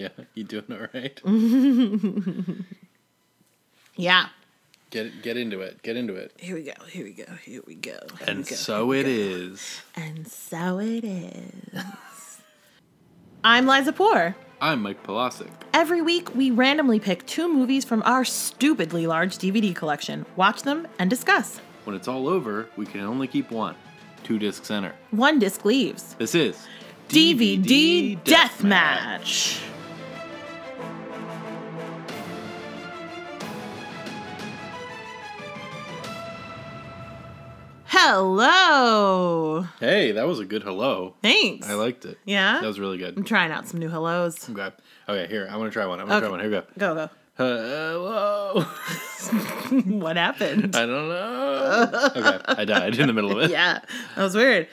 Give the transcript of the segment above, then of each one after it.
Yeah, you doing all right? Yeah. Get get into it. Get into it. Here we go. Here we go. Here we go. Here And we go, so here it go. is. And so it is. I'm Liza Poor. I'm Mike Polasic. Every week, we randomly pick two movies from our stupidly large DVD collection, watch them, and discuss. When it's all over, we can only keep one. Two discs enter. One disc leaves. This is DVD Deathmatch. Hello. Hey, that was a good hello. Thanks. I liked it. Yeah? That was really good. I'm trying out some new hellos. Okay. Okay, here. I'm gonna try one. I'm gonna try one. Here we go. Go, go. Hello. What happened? I don't know. Okay, I died in the middle of it. yeah, that was weird.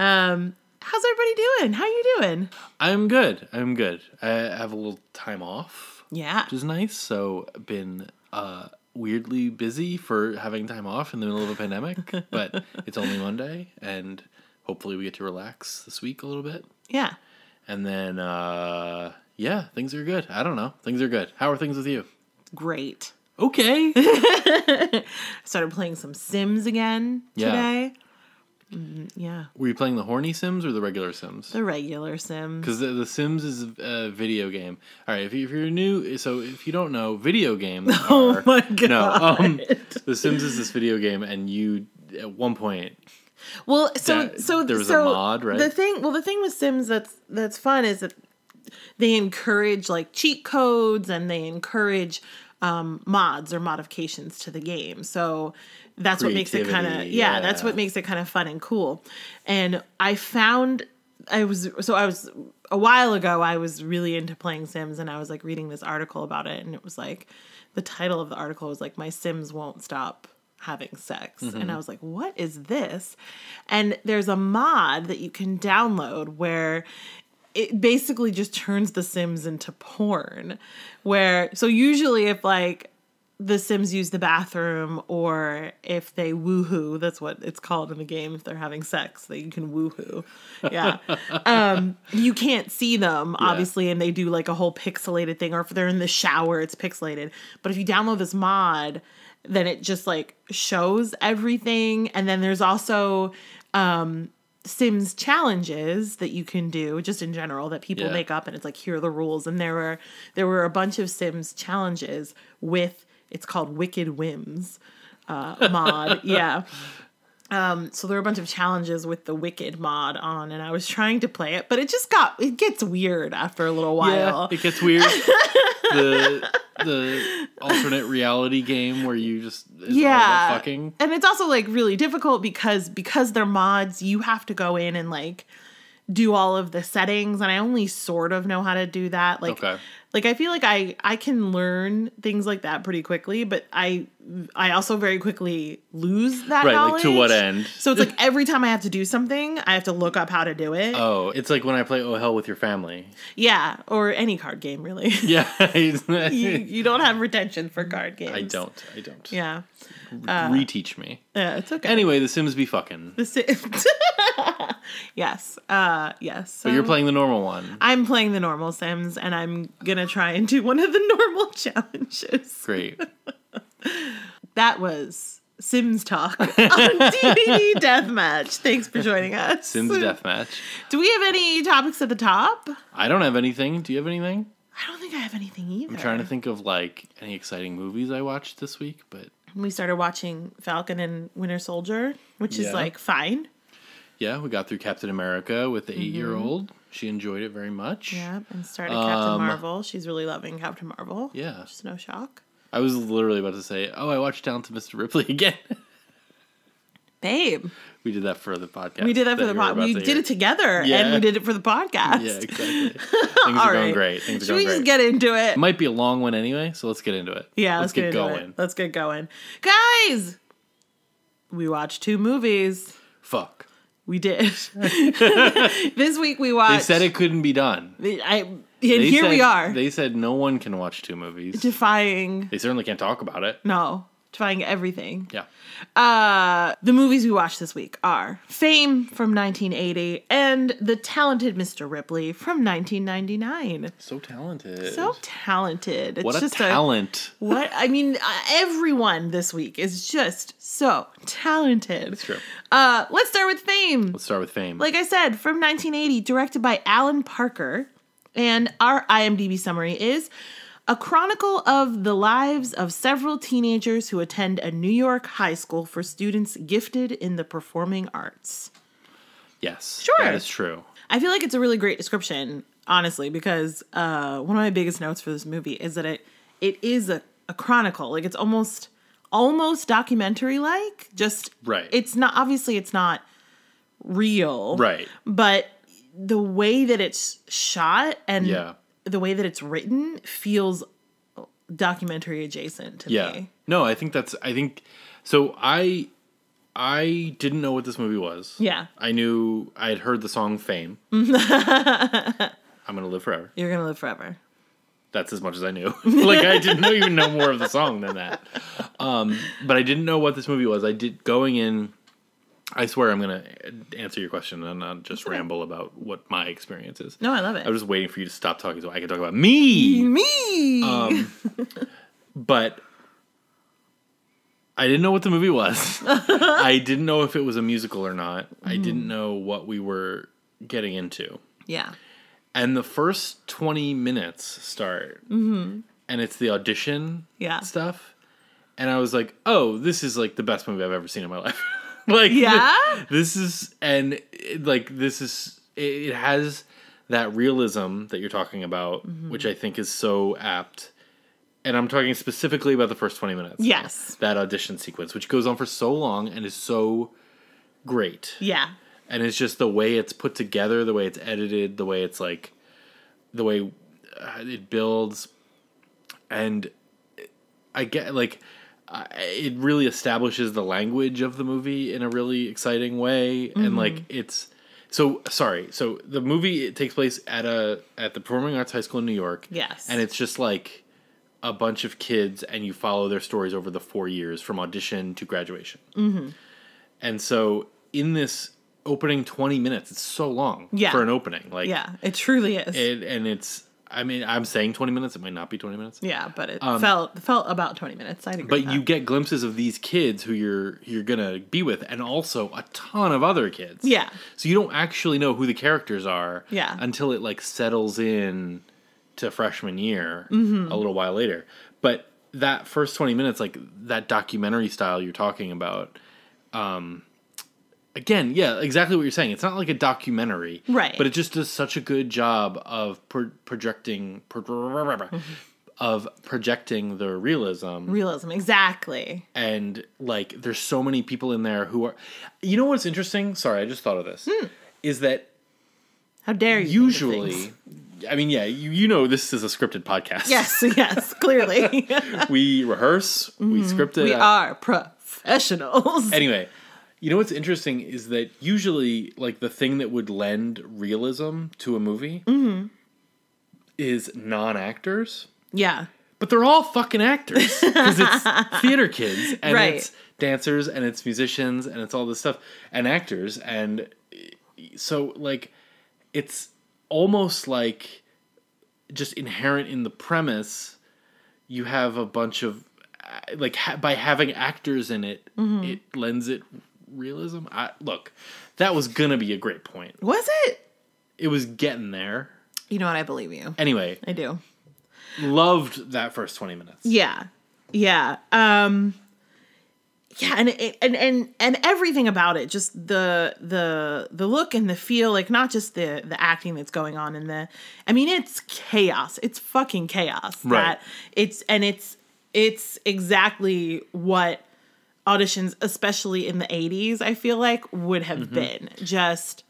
Um, how's everybody doing? How are you doing? I'm good. I'm good. I have a little time off, Yeah. which is nice. So been uh weirdly busy for having time off in the middle of a pandemic, but it's only Monday and hopefully we get to relax this week a little bit. Yeah. And then uh yeah, things are good. I don't know. Things are good. How are things with you? Great. Okay. Started playing some Sims again Yeah. today. Mm, yeah. Were you playing the horny Sims or the regular Sims? The regular Sims. Because the, the Sims is a video game. All right, if, you, if you're new, so if you don't know, video games are. Oh my No, um, God. the Sims is this video game, and you at one point, Well, so that- so there was a mod, right? The thing, well, the thing with Sims that's that's fun is that they encourage like cheat codes and they encourage um, mods or modifications to the game. So that's what makes it kind of Creativity, yeah, that's what makes it kind of fun and cool. And I found I was so I was a while ago I was really into playing Sims and I was like reading this article about it and it was like the title of the article was like my Sims won't stop having sex Mm-hmm. and I was like what is this? And there's a mod that you can download where it basically just turns the Sims into porn. Where so usually if like the Sims use the bathroom or if they woohoo, that's what it's called in the game if they're having sex, that you can woohoo. Yeah. um, you can't see them, obviously, and they do like a whole pixelated thing, or if they're in the shower, it's pixelated. But if you download this mod, then it just like shows everything. And then there's also um Sims challenges that you can do just in general that people Yeah. make up and it's like here are the rules and there were there were a bunch of Sims challenges with it's called Wicked Whims uh, mod yeah um so there were a bunch of challenges with the Wicked mod on and I was trying to play it but it just got it gets weird after a little yeah, while it gets weird. the the alternate reality game where you just yeah fucking. and it's also like really difficult because because they're mods you have to go in and like do all of the settings and i only sort of know how to do that like Okay. Like i feel like i i can learn things like that pretty quickly but i i also very quickly lose that Right, like to what end? so it's like every time i have to do something i have to look up how to do it Oh, it's like when I play Oh Hell with Your Family. yeah or any card game really Yeah, you, you don't have retention for card games I don't. I don't. yeah Reteach me. yeah it's okay Anyway, the Sims be fucking. The Sims. yes. Uh yes. But you're playing the normal one. I'm playing the normal Sims and I'm gonna try and do one of the normal challenges. Great. That was Sims Talk on DVD Deathmatch. Thanks for joining us. Sims Deathmatch. Do we have any topics at the top? I don't have anything. Do you have anything? I don't think I have anything either. I'm trying to think of like any exciting movies I watched this week, but We started watching Falcon and Winter Soldier, which is like fine. yeah, we got through Captain America with the eight year old. She enjoyed it very much. Mm-hmm. Yeah. And started Captain Um, Marvel. She's really loving Captain Marvel. Yeah. Is no shock. I was literally about to say, oh, I watched Down to Mr. Ripley again. Babe. we did that for the podcast. We did that for the were We did hear. it together, and we did it for the podcast. Yeah, exactly. Things are going great. Things are Should going we great. just get into it? it might be a long one anyway, so let's get into it. yeah, let's, get, into going. It. Let's get going, guys. We watched two movies. Fuck. We did. this week we watched. They said it couldn't be done. I and They here we are They said no one can watch two movies. defying. They certainly can't talk about it. No, defying everything. Yeah. Uh, the movies we watched this week are Fame from 1980 and The Talented Mr. Ripley from 1999. So talented. So talented. It's what a just talent. what I mean, uh, everyone this week is just so talented. It's true. Uh, let's start with Fame. Let's start with fame. Like I said, from 1980, directed by Alan Parker. And our IMDb summary is a chronicle of the lives of several teenagers who attend a New York high school for students gifted in the performing arts. yes. Sure. That is true. I feel like it's a really great description, honestly, because uh, one of my biggest notes for this movie is that it it is a, a chronicle. Like it's almost almost documentary like. Just Right. It's not obviously it's not real. Right. But the way that it's shot and Yeah. The way that it's written feels documentary adjacent to Yeah. me. No, I think that's I think so I I didn't know what this movie was. Yeah. I knew I had heard the song Fame. I'm gonna live forever. You're gonna live forever. That's as much as I knew. like I didn't know, even know more of the song than that. Um, but I didn't know what this movie was. I did going in. I swear I'm gonna answer your question and not just ramble about what my experience is. No, I love it. I was just waiting for you to stop talking so I can talk about me. me. Um, but I didn't know what the movie was. I didn't know if it was a musical or not. I Mm-hmm. didn't know what we were getting into. yeah. And the first 20 minutes start, and it's the audition Mm-hmm. Yeah. stuff. And I was like, oh, this is like the best movie I've ever seen in my life. like, Yeah? this is, and like, this is, it, it has that realism that you're talking about, Mm-hmm. which I think is so apt. And I'm talking specifically about the first 20 minutes. Yes. That audition sequence, which goes on for so long and is so great Yeah. and it's just the way it's put together, the way it's edited, the way it's like, the way uh, it builds, and I get like, it really establishes the language of the movie in a really exciting way, Mm-hmm. and like it's. So sorry. So the movie it takes place at a at the Performing Arts High School in New York. Yes. and it's just like a bunch of kids, and you follow their stories over the four years from audition to graduation. Mm-hmm. And so in this opening 20 minutes, it's so long Yeah. for an opening. Like, Yeah, it truly is. it, and it's, I mean, I'm saying 20 minutes, it might not be 20 minutes. yeah, but it felt felt about twenty minutes. I'd agree. Um, But you get glimpses of these kids who you're you're gonna be with, and also a ton of other kids. Yeah. So you don't actually know who the characters are. Yeah. Until it like settles in to freshman year Mm-hmm. a little while later. But that first twenty minutes, like that documentary style you're talking about, um, again, yeah, exactly what you're saying. It's not like a documentary, Right. But it just does such a good job of pro- projecting. Mm-hmm. Of projecting the realism realism exactly. and like there's so many people in there who are you know what's interesting sorry i just thought of this is that How dare you? usually i mean yeah you, you know this is a scripted podcast Yes, yes, clearly. we rehearse we script it we out. are professionals. anyway you know what's interesting is that usually like the thing that would lend realism to a movie Mm-hmm. is non-actors yeah. but they're all fucking actors because it's theater kids and Right. it's dancers and it's musicians and it's all this stuff and actors and so like it's almost like just inherent in the premise you have a bunch of like ha- by having actors in it Mm-hmm. it lends it realism I, look that was gonna be a great point Was it? it was getting there You know what? I believe you. anyway I do. loved that first 20 minutes Yeah. Yeah. Um yeah, and it, and and and everything about it, just the the the look and the feel, like not just the the acting that's going on in the I mean it's chaos. It's fucking chaos. Right. That it's and it's it's exactly what auditions, especially in the 80s, I feel like would have Mm-hmm. been. Just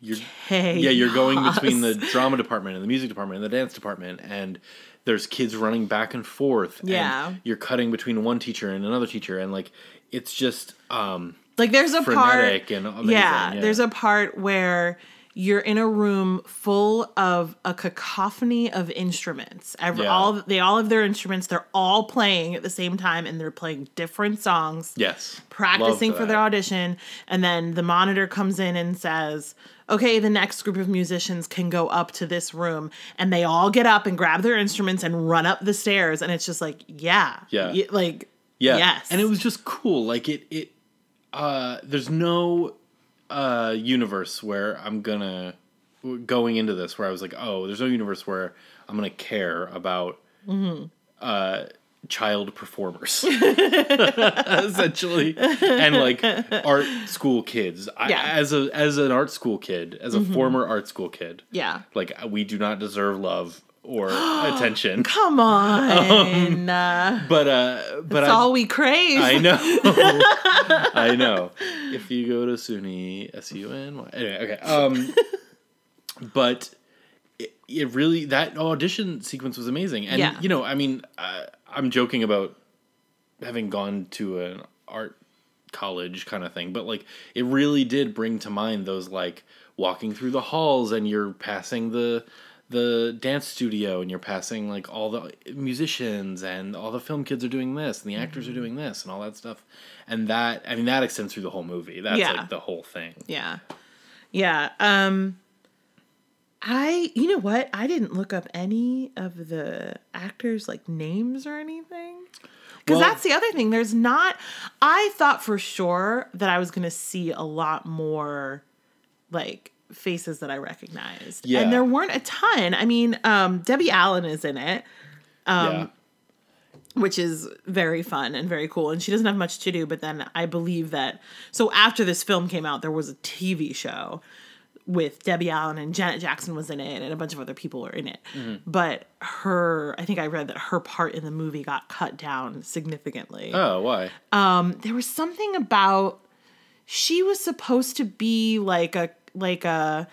you're chaos. Yeah, you're going between the drama department and the music department and the dance department, and there's kids running back and forth. and Yeah. you're cutting between one teacher and another teacher, and like it's just um like there's a part and yeah, yeah, there's a part where you're in a room full of a cacophony of instruments. Every, Yeah. all they all have their instruments. They're all playing at the same time, and they're playing different songs Yes. practicing for their audition and then the monitor comes in and says okay the next group of musicians can go up to this room and they all get up and grab their instruments and run up the stairs and it's just like yeah Yeah. Y- like Yeah. yes And it was just cool. Like it it uh there's no uh universe where I'm gonna going into this where I was like, "Oh, there's no universe where I'm to care about Mm-hmm. uh child performers." Essentially. And like art school kids. I, Yeah. Mm-hmm. as a as an art school kid, as a former art school kid, yeah like we do not deserve love or attention. come on uh, But uh but that's I, all we crave I know. I know. If you go to SUNY, S U N Y. Anyway, okay. Um, but it, it really that audition sequence was amazing, and Yeah. you know, I mean, uh, I'm joking about having gone to an art college kind of thing, but like it really did bring to mind those like walking through the halls and you're passing the the dance studio and you're passing like all the musicians and all the film kids are doing this and the actors are doing this and all that stuff and that i mean that extends through the whole movie that's Yeah. like the whole thing Yeah. Yeah. Um I you know what? I didn't look up any of the actors like names or anything. Cuz Well- that's the other thing. There's not I thought for sure that I was going to see a lot more like faces that I recognized. Yeah. And there weren't a ton. I mean, um Debbie Allen is in it um, yeah which is very fun and very cool. And she doesn't have much to do, but then I believe that. So after this film came out, there was a TV show with Debbie Allen and Janet Jackson was in it, and a bunch of other people were in it. Mm-hmm. But her, I think I read that her part in the movie got cut down significantly. oh why um, there was something about she was supposed to be like a like a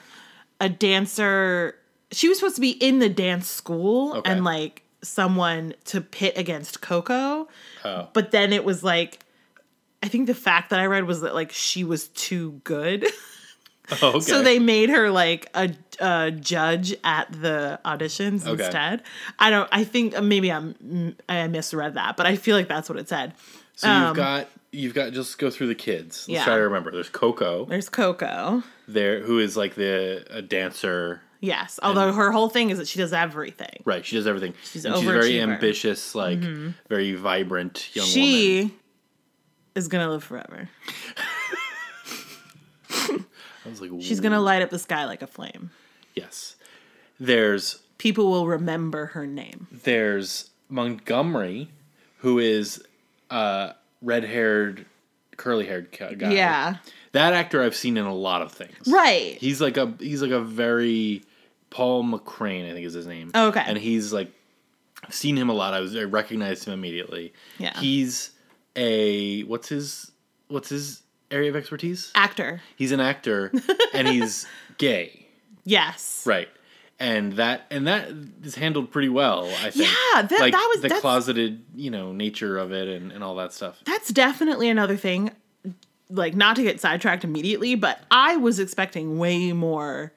a dancer. She was supposed to be in the dance school Okay. and like someone to pit against Coco. oh But then it was like I think the fact that I read was that like she was too good. oh, okay. So they made her like a, a judge at the auditions Okay. instead. I don't I think maybe I'm I misread that, but I feel like that's what it said. so you've um, got you've got just go through the kids let's Yeah. try to remember there's coco There's Coco. There who is like the a dancer Yes, although her whole thing is that she does everything. Right, she does everything. She's and she's very ambitious, like mm-hmm. very vibrant young woman. She is gonna live forever. I was like, She's gonna light up the sky like a flame. yes. There's People will remember her name. there's Montgomery, who is a red haired, curly haired guy. Yeah. That actor I've seen in a lot of things. Right. He's like a he's like a very Paul McCrane, I think is his name. Oh, okay. and he's like I've seen him a lot. I was I recognized him immediately. Yeah. he's a what's his what's his area of expertise? Actor. He's an actor and he's gay. Yes. Right. And that and that is handled pretty well, I think. Yeah, that- like that was- the closeted, you know, nature of it and, and all that stuff. That's definitely another thing. Like, not to get sidetracked immediately, but I was expecting way more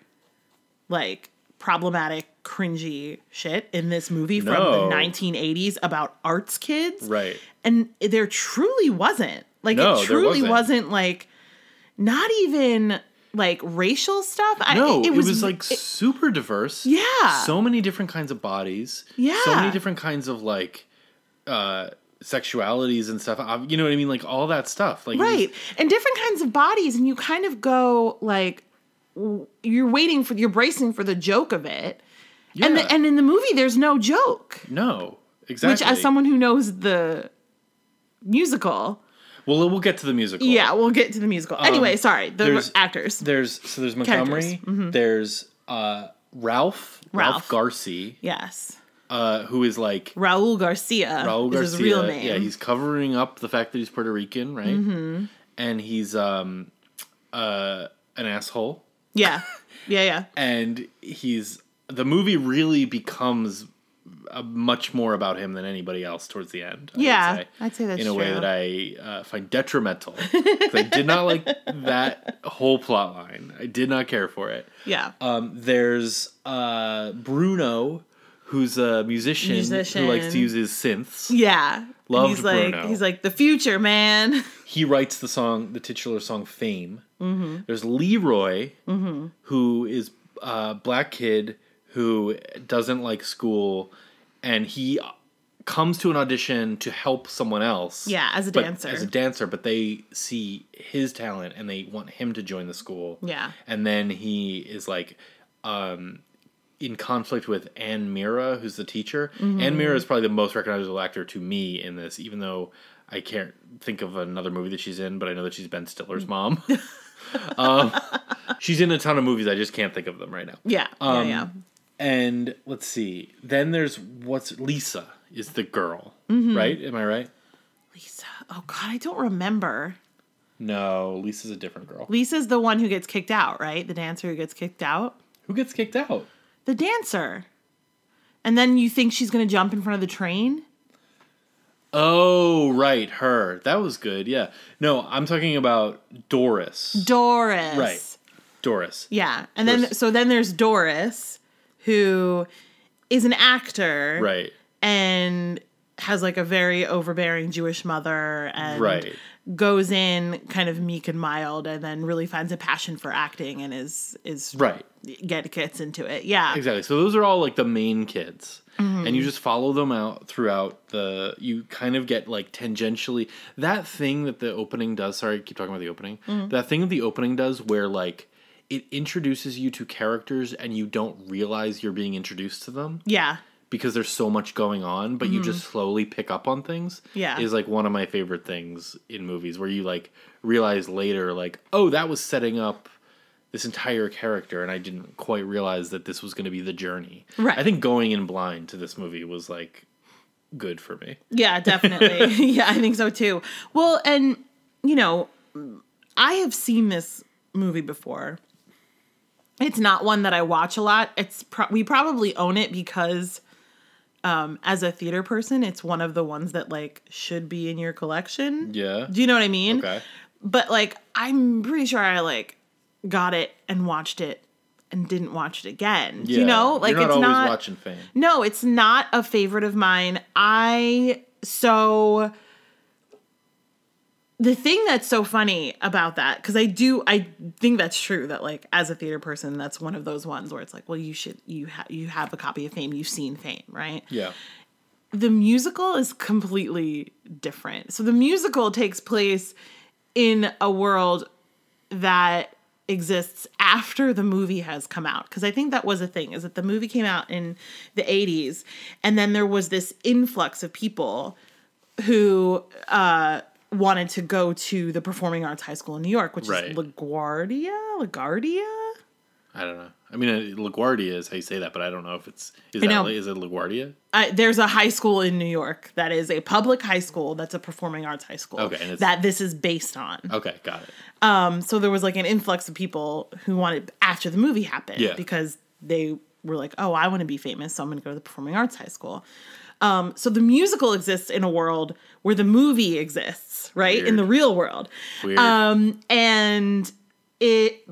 like problematic, cringy shit in this movie from the 1980s about arts kids. Right. and there truly wasn't like No, it truly wasn't. wasn't. like not even like racial stuff I- No, it, was, v- like super diverse. Yeah. So many different kinds of bodies. Yeah. So many different kinds of like uh sexualities and stuff. Uh, You know what I mean? Like all that stuff. Like right and different kinds of bodies and you kind of go like you're waiting for you're bracing for the joke of it and the, and in the movie there's no joke no, exactly. which as someone who knows the musical well, we'll get to the musical. yeah we'll get to the musical anyway sorry the Um, there's- actors There's so there's Montgomery. There's uh Ralph Ralph, Mm-hmm. Ralph. Garcia, yes uh, who is like Raul Garcia Raul is Garcia. his real name Yeah, he's covering up the fact that he's Puerto Rican, right? Mm-hmm. And he's um uh an asshole. yeah yeah yeah and he's the movie really becomes uh, much more about him than anybody else towards the end. I Yeah, say, I'd say that's in a way that I uh, find detrimental. I did not like that whole plot line. I did not care for it. Yeah. Um, there's uh, Bruno, who's a musician, Musician. who likes to use his synths. yeah. Loved he's like Bruno. he's like the future man. He writes the song, the titular song "Fame." Mm-hmm. There's Leroy, who is a black kid who doesn't like school, and he comes to an audition to help someone else. Yeah, as a dancer. As a dancer, but they see his talent and they want him to join the school. Yeah. And then he is like um in conflict with Anne Meara, who's the teacher. Mm-hmm. Anne Meara is probably the most recognizable actor to me in this, even though I can't think of another movie that she's in, but I know that she's Ben Stiller's mom. um, she's in a ton of movies. I just can't think of them right now. Yeah. Um, yeah, yeah. And let's see. Then there's what's Lisa is the girl, Mm-hmm. right? Am I right? Lisa. Oh god, I don't remember. No, Lisa's a different girl. Lisa's the one who gets kicked out, right? The dancer who gets kicked out. Who gets kicked out? The dancer. And then you think she's gonna jump in front of the train? Oh, right, her. That was good. Yeah. No, I'm talking about Doris. Doris. Right. Doris. Yeah. And then so then there's Doris, who is an actor. Right. And has like a very overbearing Jewish mother and Right. Goes in kind of meek and mild and then really finds a passion for acting and is is Right. get gets into it. Yeah. Exactly. So those are all like the main kids. Mm-hmm. And you just follow them out throughout the you kind of get like tangentially that thing that the opening does, sorry, I keep talking about the opening. Mm-hmm. That thing that the opening does where like it introduces you to characters and you don't realize you're being introduced to them Yeah. Because there's so much going on, but you just slowly pick up on things. Mm-hmm. Yeah. Is like one of my favorite things in movies where you like realize later, like, oh, that was setting up this entire character, and I didn't quite realize that this was going to be the journey. Right. I think going in blind to this movie was like good for me. Yeah, definitely. yeah, I think so too. Well, and you know, I have seen this movie before. It's not one that I watch a lot. It's pro- we probably own it because um as a theater person, it's one of the ones that like should be in your collection. Yeah. Do you know what I mean? Okay. But like I'm pretty sure I like got it and watched it and didn't watch it again. Yeah. you know? Like not it's not watching Fame. no, it's not a favorite of mine. I so the thing that's so funny about that because I do I think that's true that like as a theater person that's one of those ones where it's like well you should you have you have a copy of Fame you've seen Fame right Yeah. the musical is completely different. So the musical takes place in a world that exists after the movie has come out because I think that was a thing is that the movie came out in the 80s and then there was this influx of people who uh wanted to go to the performing arts high school in New York which Right. is LaGuardia LaGuardia I don't know. I mean, LaGuardia is how you say that, but I don't know if it's is that is it LaGuardia? I, there's a high school in New York that is a public high school that's a performing arts high school Okay, that this is based on. Okay, got it. Um, so there was like an influx of people who wanted after the movie happened Yeah. because they were like, "Oh, I want to be famous, so I'm going to go to the performing arts high school." Um, so the musical exists in a world where the movie exists, right? In the real world. Weird. Um, and it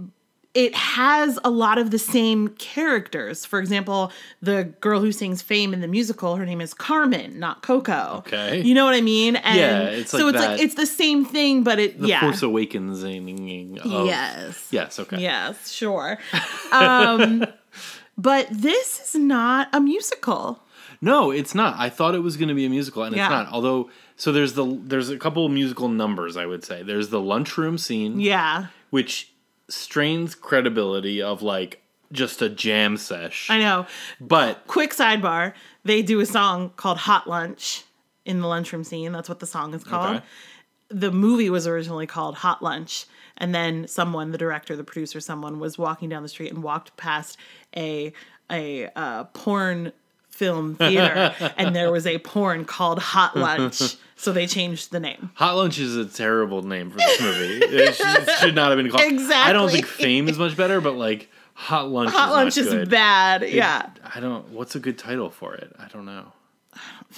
it has a lot of the same characters. For example, the girl who sings Fame in the musical, her name is Carmen, not Coco. Okay. You know what I mean? And Yeah, it's so like it's that- like it's the same thing, but it the yeah. Force Awakens of yes. Yes, okay. Yes, sure. Um, but this is not a musical. No, it's not. I thought it was going to be a musical, and Yeah. it's not. Although, so there's the there's a couple musical numbers. I would say there's the lunchroom scene, Yeah. which strains credibility of like just a jam sesh. I know. But Quick sidebar they do a song called Hot Lunch in the lunchroom scene. That's what the song is called. Okay. The movie was originally called Hot Lunch. And then someone, the director, the producer, someone was walking down the street and walked past a a uh, porn film theater, and there was a porn called Hot Lunch, so they changed the name. Hot Lunch is a terrible name for this movie. it, should, not have been called. Exactly. I don't think Fame is much better, but like Hot lunch. Hot is lunch is good. bad. It- yeah. I don't. What's a good title for it? I don't know.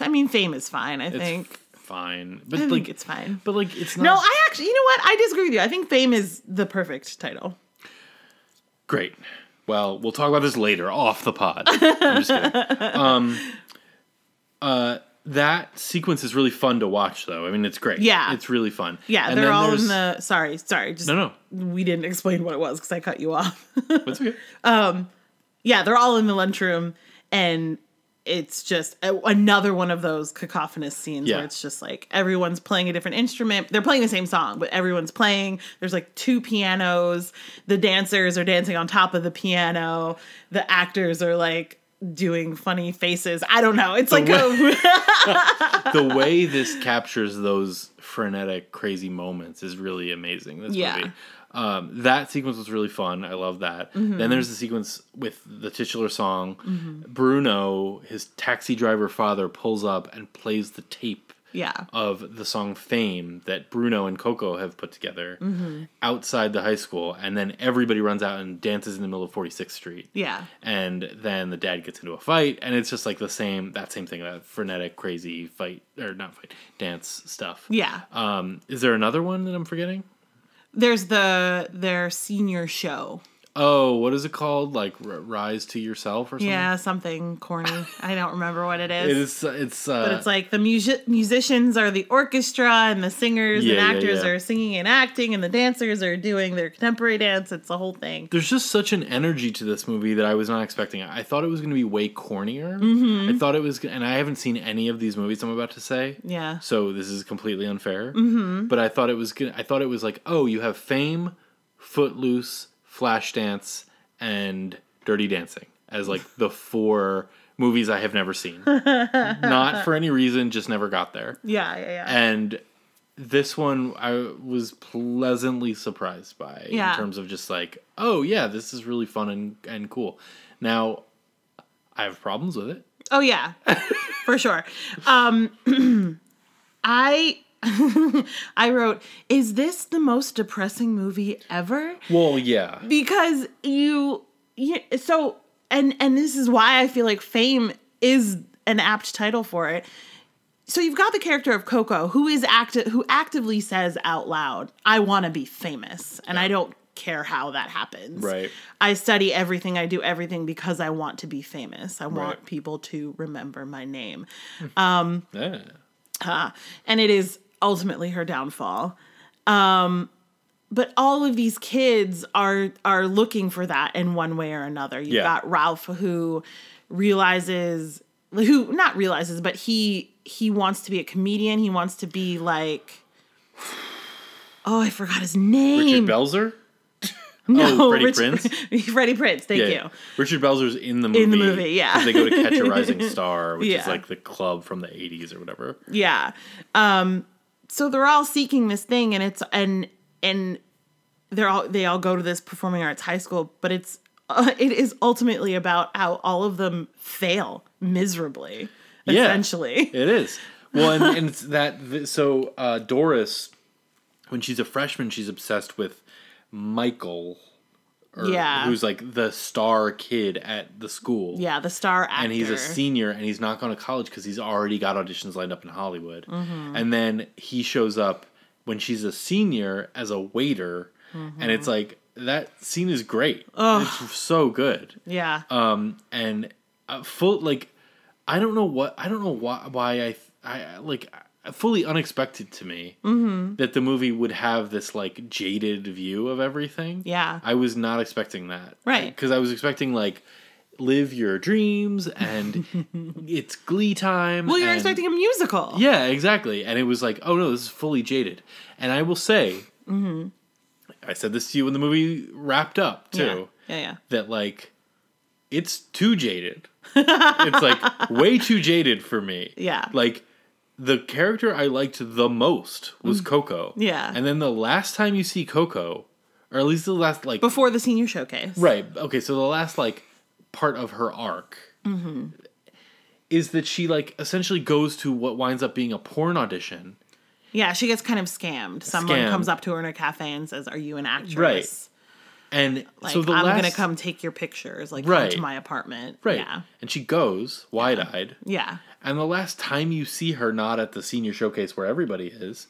I mean, fame is fine. I It's think. f- fine, I but think like it's fine. But like it's not No, I actually, you know what? I disagree with you. I think fame is the perfect title. great. Well, we'll talk about this later off the pod. I'm just kidding. Um, uh, that sequence is really fun to watch, though. I mean, it's great. Yeah. it's really fun. Yeah, And they're then all there's- in the. Sorry, sorry. Just No, no, we didn't explain what it was because I cut you off. it's okay. yeah, they're all in the lunchroom, and it's just a, another one of those cacophonous scenes Yeah. where it's just like everyone's playing a different instrument. They're playing the same song, but everyone's playing. There's like two pianos. The dancers are dancing on top of the piano. The actors are like doing funny faces. I don't know. It's like a, the way this captures those frenetic, crazy moments is really amazing. This Yeah. movie. Um, that sequence was really fun. I love that. Mm-hmm. Then there's the sequence with the titular song. Bruno, his taxi driver father, pulls up and plays the tape yeah. of the song Fame that Bruno and Coco have put together Mm-hmm. outside the high school. And then everybody runs out and dances in the middle of 46th Street. Yeah. And then the dad gets into a fight, and it's just like the same, that same thing, that frenetic, crazy fight, or not fight, dance stuff. Yeah. Um, is there another one that I'm forgetting? There's the their senior show. Oh, what is it called? Like R- Rise to Yourself or something? Yeah, something corny. I don't remember what it is. It is. It's. Uh, But it's like the music musicians are the orchestra and the singers Yeah, and actors yeah. are singing and acting and the dancers are doing their contemporary dance. It's a whole thing. there's just such an energy to this movie that I was not expecting. I thought it was going to be way cornier. Mm-hmm. I thought it was, and I haven't seen any of these movies I'm about to say. Yeah. So this is completely unfair. Mm-hmm. But I thought it was good. I thought it was like, oh, you have Fame, Footloose, Flashdance, and Dirty Dancing as like the four movies I have never seen. Not for any reason, just never got there. Yeah, yeah, yeah. And this one I was pleasantly surprised by Yeah. in terms of just like, oh yeah, this is really fun and, and cool. Now I have problems with it. Oh yeah, for sure. Um, I I wrote, "Is this the most depressing movie ever?" Well, yeah. Because you, you so and and this is why I feel like Fame is an apt title for it. So you've got the character of Coco who is active who actively says out loud, "I want to be famous," and I don't care how that happens. Right. I study everything, I do everything because I want to be famous. I want people to remember my name. Hmm. Um, yeah. And it is ultimately her downfall. Um but all of these kids are are looking for that in one way or another. You've Yeah. got Ralph who realizes who not realizes, but he he wants to be a comedian. He wants to be like Oh, I forgot his name. Richard Belzer? no, oh, Freddie Rich- Prince? Freddie Prinze, thank Yeah, you. yeah. Richard Belzer's in the movie. In the movie, yeah. They go to catch a rising star, which Yeah. is like the club from the 80s or whatever. Yeah. Um so they're all seeking this thing and it's and and they're all they all go to this performing arts high school, but it's uh, it is ultimately about how all of them fail miserably Yeah. essentially. It is. Well, and, and it's that. So uh, Doris, when she's a freshman, she's obsessed with Michael. Or, Yeah. Who's like the star kid at the school. Yeah, the star actor. And he's a senior, and he's not going to college because he's already got auditions lined up in Hollywood. Mm-hmm. And then he shows up when she's a senior as a waiter, and it's like that scene is great. It's so good Yeah. um and uh, full like i don't know what i don't know why why i i like fully unexpected to me Mm-hmm. that the movie would have this like jaded view of everything Yeah. i was not expecting that Right. because i was expecting like live your dreams and it's glee time well, you're and- expecting a musical. yeah exactly and it was like oh no this is fully jaded and i will say Mm-hmm. i said this to you when the movie wrapped up too Yeah. Yeah, yeah. that like it's too jaded. it's like way too jaded for me. Yeah. Like the character I liked the most was Coco. Mm. Yeah. And then the last time you see Coco, or at least the last like Before the senior showcase. right, okay, so the last like part of her arc Mm-hmm. is that she like essentially goes to what winds up being a porn audition. Yeah, she gets kind of scammed. Someone Scammed. comes up to her in a cafe and says, "Are you an actress?" Right. And Like so the I'm last, gonna come take your pictures, like come Right. to my apartment. right, Yeah. and she goes wide eyed. Yeah. And the last time you see her not at the senior showcase where everybody is,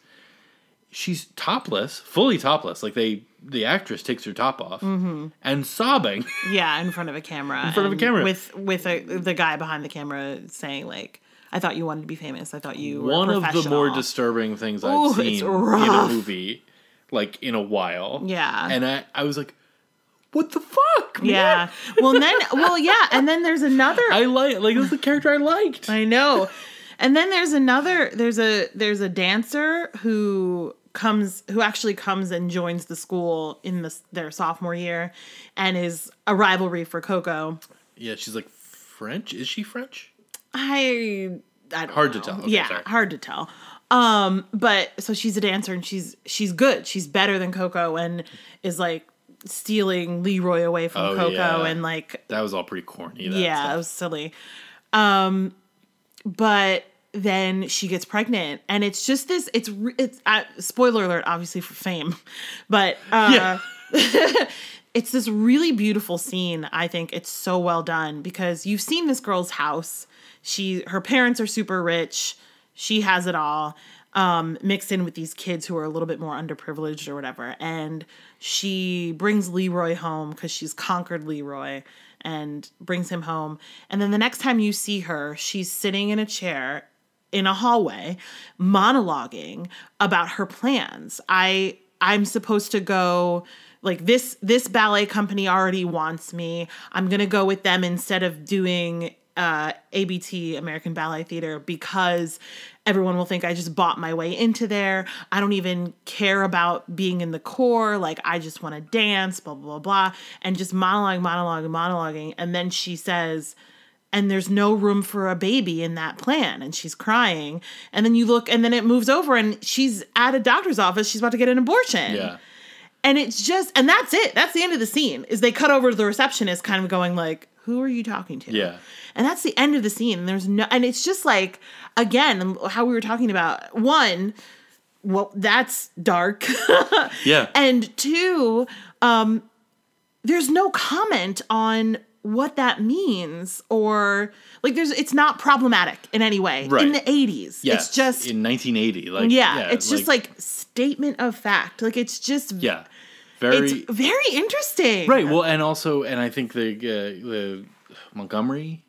she's topless, fully topless. Like they, the actress takes her top off Mm-hmm. and sobbing. Yeah, in front of a camera. In front of a camera. With with a, the guy behind the camera saying like, "I thought you wanted to be famous. I thought you were One of the more disturbing things I've it's seen in a movie, like in a while. Yeah. And I, I was like, what the fuck? man? Yeah. Well, then well, yeah, and then there's another. I like like this is the character I liked. I know. And then there's another there's a there's a dancer who comes who actually comes and joins the school in the, their sophomore year and is a rivalry for Coco. yeah, she's like French. Is she French? I, I don't Hard to tell. Okay, yeah, sorry. hard to tell. Um, but so she's a dancer and she's she's good. She's better than Coco and is like stealing Leroy away from Oh, Coco yeah. and like That was all pretty corny. That yeah, stuff. it was silly. Um, but then she gets pregnant, and it's just this. It's it's uh, spoiler alert, obviously for Fame, but uh, Yeah. it's this really beautiful scene. I think it's so well done because you've seen this girl's house. She her parents are super rich. She has it all. Um, mixed in with these kids who are a little bit more underprivileged or whatever. And she brings Leroy home because she's conquered Leroy and brings him home. And then the next time you see her, she's sitting in a chair in a hallway monologuing about her plans. I I'm supposed to go like this this ballet company already wants me. I'm going to go with them instead of doing uh ABT American Ballet Theater because everyone will think I just bought my way into there. I don't even care about being in the corps. Like I just want to dance, blah blah blah blah. And just monologue monologue monologuing. And then she says and there's no room for a baby in that plan. And she's crying. And then you look and then it moves over and she's at a doctor's office. She's about to get an abortion. Yeah. and it's just and that's it. That's the end of the scene is they cut over to the receptionist kind of going like who are you talking to Yeah. and that's the end of the scene and there's no and it's just like again how we were talking about one well that's dark Yeah. and two um there's no comment on what that means or like there's it's not problematic in any way Right. in the 80s yeah. it's just in 1980. Like yeah, it's just like statement of fact like it's just yeah, very it's very interesting right. Well, and also, and I think the uh, the Montgomery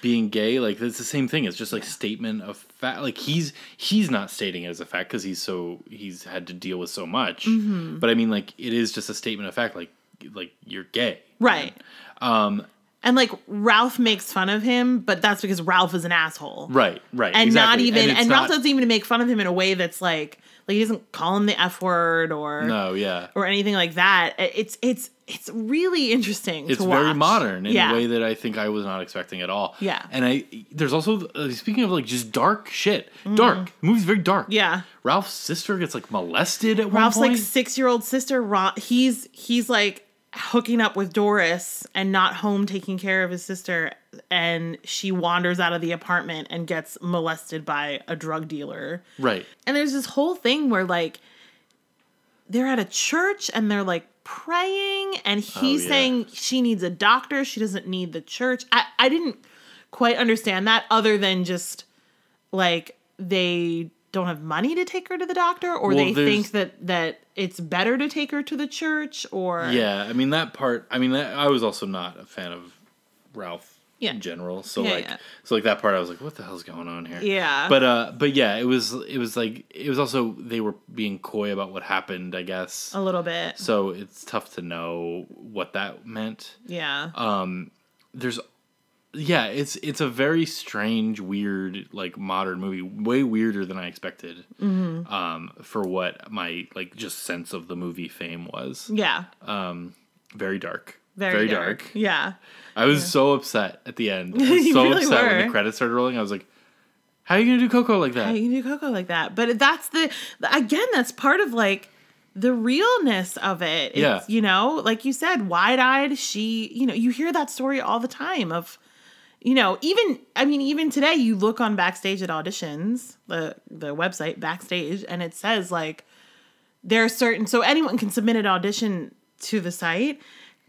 being gay, like it's the same thing. It's just like statement of fact. Like he's he's not stating it as a fact because he's so he's had to deal with so much. Mm-hmm. But I mean, like it is just a statement of fact. Like like you're gay. right Um. and like ralph makes fun of him but that's because ralph is an asshole Right. Right. and not even and, it's ralph doesn't even make fun of him in a way that's like like he doesn't call him the f word or No. Yeah. or anything like that it's it's it's really interesting it's very modern in yeah. a way that I think I was not expecting at all. Yeah. and I there's also uh, speaking of like just dark shit, dark the movie's very dark. Yeah. Ralph's sister gets like molested at Ralph's one like six year old sister. Ron, he's he's like hooking up with Doris and not home taking care of his sister, and she wanders out of the apartment and gets molested by a drug dealer. right, And there's this whole thing where like they're at a church and they're like praying, and oh, he's yeah. saying she needs a doctor. She doesn't need the church. I I didn't quite understand that other than just like they don't have money to take her to the doctor or Well, they think that that it's better to take her to the church or yeah. I mean that part. I mean that, I was also not a fan of Ralph Yeah. in general. So Yeah, like, yeah. so like that part, I was like, what the hell's going on here? yeah But uh, but yeah, it was it was like it was also they were being coy about what happened. I guess. a little bit So it's tough to know what that meant. yeah Um, there's yeah it's it's a very strange weird like modern movie way weirder than i expected Mm-hmm. um for what my like just sense of the movie fame was yeah Um, very dark very, dark. yeah i was so upset at the end I was You so really upset when the credits started rolling i was like how are you gonna do coco like that How are you can do Coco like that. But that's the again, that's part of like the realness of it. It's, Yeah. You know, like you said, wide eyed. She, you know, you hear that story all the time of, you know, even I mean, even today you look on backstage at auditions, the the website backstage, and it says like there are certain so anyone can submit an audition to the site.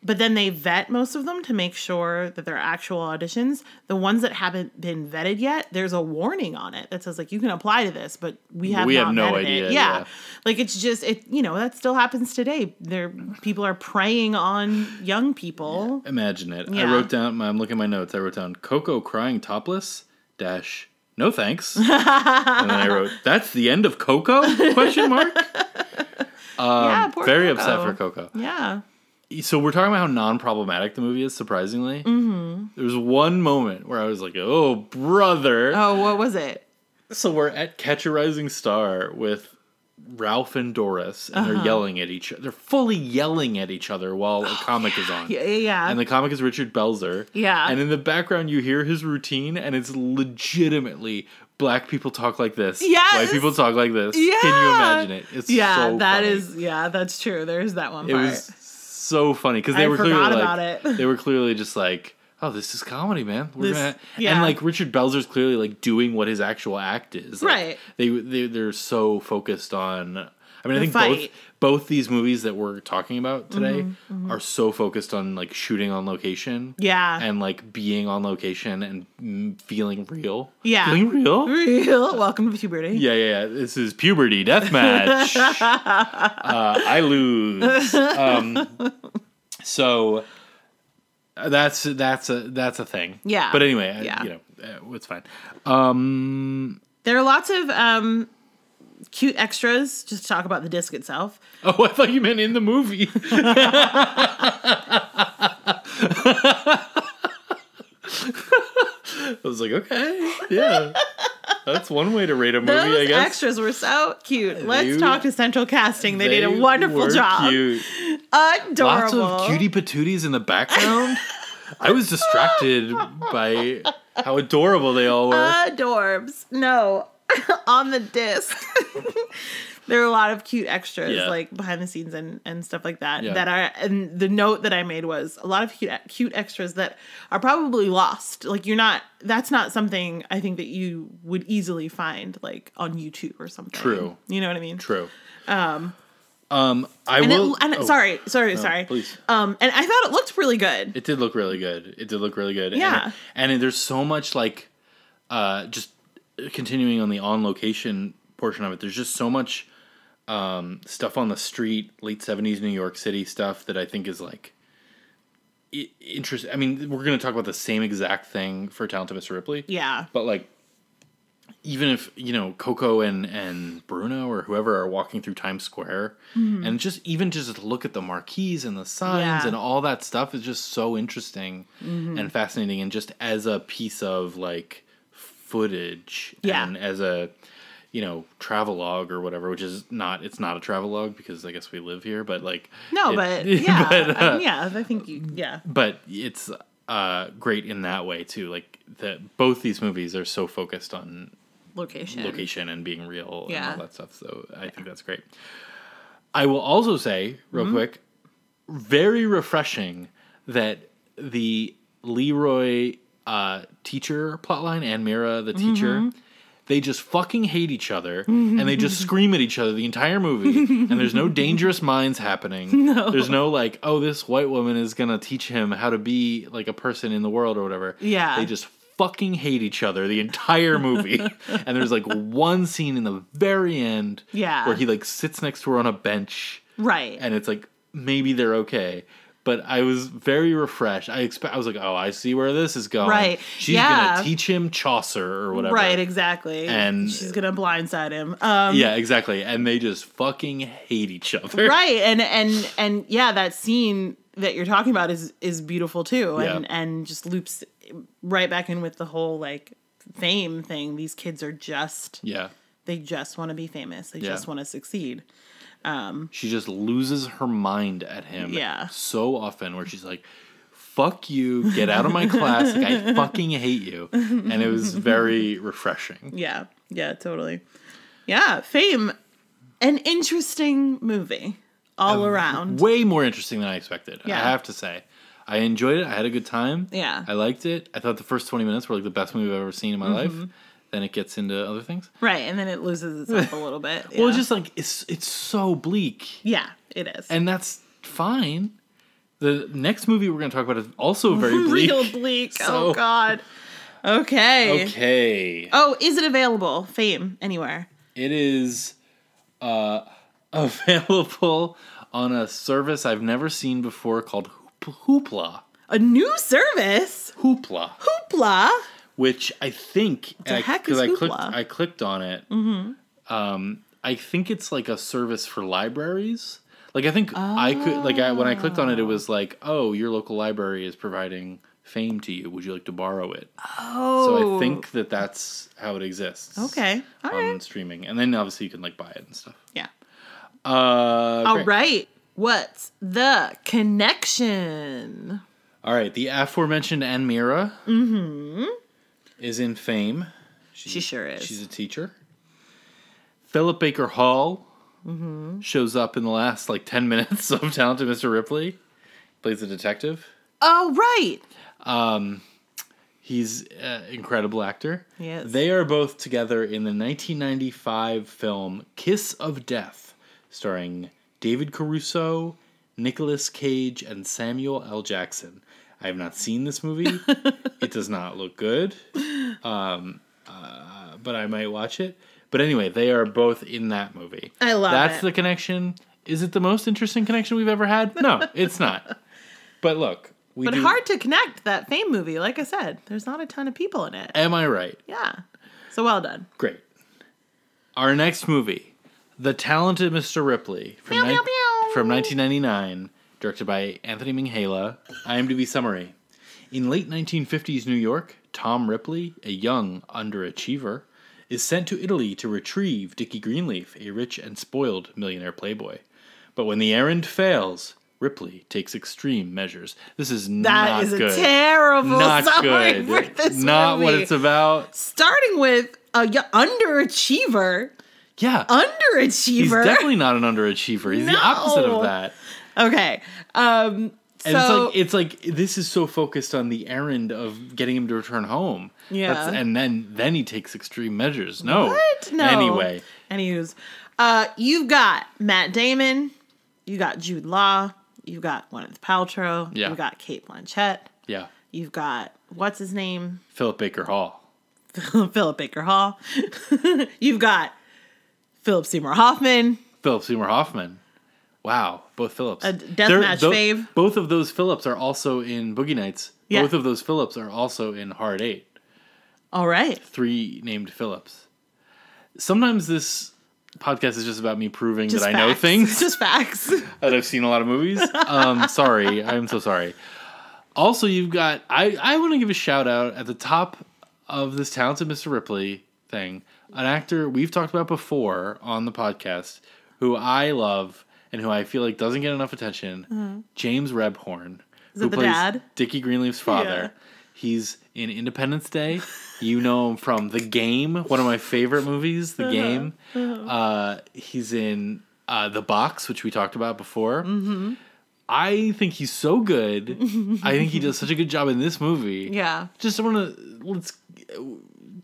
But then they vet most of them to make sure that they're actual auditions. The ones that haven't been vetted yet, there's a warning on it that says like you can apply to this, but we have We have no idea, It. yeah. like it's just it. You know that still happens today. There, people are preying on young people. Imagine it. I wrote down. I'm looking at my notes. I wrote down Coco crying topless dash no thanks, and then I wrote that's the end of Coco question mark. Um, yeah, poor very Coco. upset for Coco. Yeah. So we're talking about how non-problematic the movie is. Surprisingly, mm-hmm. there was one moment where I was like, "Oh, brother!" Oh, what was it? So we're at Catch a Rising Star with Ralph and Doris, and Uh-huh. they're yelling at each other. They're fully yelling at each other while a comic is on. Yeah, yeah, yeah. And the comic is Richard Belzer. Yeah. And in the background, you hear his routine, and it's legitimately black people talk like this. Yeah. White people talk like this. yeah. Can you imagine it? It's yeah, so that funny. is- yeah, that's true. There's that one It part. was so funny because they I were clearly like it. they were clearly just like, oh, this is comedy, man. We're This- gonna yeah. and like Richard Belzer's clearly like doing what his actual act is. Like, Right. They they they're so focused on. I mean, I think both fight. both these movies that we're talking about today are so focused on like shooting on location. Mm-hmm, Yeah. And like being on location and feeling real. Yeah. Feeling real. Real. Welcome to puberty. Yeah, yeah, yeah. This is puberty deathmatch. uh, I lose. Um, so uh, that's that's a that's a thing. Yeah. But anyway, I- Yeah. you know, uh, it's fine. Um, There are lots of um, cute extras just to talk about the disc itself. oh, I thought you meant in the movie. I was like, okay, yeah, that's one way to rate a movie, I guess. extras were so cute. Let's They- talk to Central Casting. They, did a wonderful were job. Cute. Adorable. Lots of cutie patooties in the background. I was distracted by how adorable they all were. Adorbs. No, on the disc. there are a lot of cute extras, Yeah. like behind the scenes and, and stuff like that. Yeah. That are and the note that I made was a lot of cute cute extras that are probably lost. Like you're not. That's not something I think that you would easily find like on YouTube or something. True. You know what I mean? True. Um, um, I And, will. it, and oh, sorry, sorry, no, sorry. please. Um, and I thought it looked really good. It did look really good. It did look really good. Yeah. And, and there's so much like, uh, just continuing on the on location portion of it. There's just so much um, stuff on the street, late '70s New York City stuff that I think is like interesting. I mean, we're gonna talk about the same exact thing for Talented Mr. Ripley. Yeah. But like, even if you know Coco and and Bruno or whoever are walking through Times Square, and just even just look at the marquees and the signs Mm-hmm. Yeah. Mm-hmm. and all that stuff is just so interesting and fascinating, and just as a piece of like footage, Yeah. and as a you know travelogue or whatever, which is not it's not a travelogue because I guess we live here, but like No, it- but yeah, but, I uh, mean, yeah. I think you. Yeah. but it's uh great in that way too like that both these movies are so focused on Location. location and being real Yeah. and all that stuff so i think that's great i will also say real Mm-hmm. quick very refreshing that the leroy uh teacher plotline and Meara the teacher Mm-hmm. they just fucking hate each other and they just scream at each other the entire movie and there's no dangerous minds happening No. there's no like oh this white woman is gonna teach him how to be like a person in the world or whatever Yeah. they just fucking hate each other the entire movie and there's like one scene in the very end Yeah. where he like sits next to her on a bench Right. and it's like maybe they're okay but I was very refreshed. I expect I was like, "Oh, I see where this is going." Right. She's Yeah. gonna teach him Chaucer or whatever. Right, exactly. And- she's gonna blindside him. Um, Yeah, exactly. And they just fucking hate each other. right, and and and yeah, that scene that you're talking about is is beautiful too, and Yeah. and just loops right back in with the whole like fame thing. These kids are just Yeah. they just want to be famous. They Yeah. just want to succeed. She just loses her mind at him Yeah. so often where she's like, fuck you, get out of my class. Like, I fucking hate you. And it was very refreshing. Yeah, yeah, totally. Yeah, Fame, an interesting movie all around. Way more interesting than I expected. I have to say. I enjoyed it. I had a good time. Yeah. I liked it. I thought the first 20 minutes were like the best movie I've ever seen in my Mm-hmm. life. Then it gets into other things. Right, and then it loses itself a little bit. Well, yeah. just like it's it's so bleak. yeah, it is. and that's fine. The next movie we're going to talk about is also very bleak. Real bleak. So- Oh God. Okay. Okay. Oh, is it available? Fame anywhere? It is uh, available on a service I've never seen before called Hoopla. A new service? Hoopla. Hoopla. Which I think the I- heck 'cause is I clicked I clicked on it. Mm-hmm. Um, I think it's like a service for libraries. Like I think I could like I, when I clicked on it, it was like, oh, your local library is providing fame to you. Would you like to borrow it? Oh. So I think that that's how it exists. Okay. All on right. streaming, and then obviously you can like buy it and stuff. Yeah. Uh, All great. right. What's the connection? All right. The aforementioned Anne Meara is in Fame. Mm-hmm. She sure is. She's a teacher. Philip Baker Hall Mm-hmm. shows up in the last like ten minutes of Talented Mr. Ripley. Plays a detective. Oh, right. Um, He's an incredible actor. He is. They are both together in the 1995 film Kiss of Death, starring David Caruso, Nicolas Cage, and Samuel L. Jackson. I have not seen this movie. it does not look good, um, uh, but I might watch it. But anyway, they are both in that movie. I love That's it. the connection. Is it the most interesting connection we've ever had? No, it's not. But look, we But do. hard to connect that fame movie. Like I said, there's not a ton of people in it. Am I right? Yeah. So well done. Great. Our next movie, The Talented Mr. Ripley from, Meow, ni- meow, meow. from 1999, directed by Anthony Minghella. IMDb summary. In late 1950s New York, Tom Ripley, a young underachiever, is sent to Italy to retrieve Dickie Greenleaf, a rich and spoiled millionaire playboy. But when the errand fails, Ripley takes extreme measures. This is That not is a good. terrible not summary good. for this not what it's about. Starting with a y- underachiever. Yeah. Underachiever. He's definitely not an underachiever. He's the opposite of that. Okay. Um. And so it's like it's like this is so focused on the errand of getting him to return home. Yeah. and then then he takes extreme measures. No. What? No. Anyway, Anywho's, uh, you've got Matt Damon, you got Jude Law, you've got Gwyneth Paltrow, Yeah. you've got Cate Blanchett, yeah. you've got what's his name, Philip Baker Hall. Philip Baker Hall, you've got Philip Seymour Hoffman, Philip Seymour Hoffman. Wow, both Phillips. A deathmatch fave. Both of those Phillips are also in Boogie Nights. Yeah. Both of those Phillips are also in Hard Eight. All right, Three named Phillips. Sometimes this podcast is just about me proving just that I know things. just facts. that I've seen a lot of movies. Um, sorry, I'm so sorry. Also, you've got I I want to give a shout out at the top of this talented Mr. Ripley thing, an actor we've talked about before on the podcast, who I love and who I feel like doesn't get enough attention. James Rebhorn, who plays dad? Dickie Greenleaf's father. Yeah. He's in Independence Day. You know him from The Game, one of my favorite movies, Uh-huh. The Game. Uh, he's in uh, The Box, which we talked about before. Mm-hmm. I think he's so good. I think he does such a good job in this movie. yeah, Just want to let's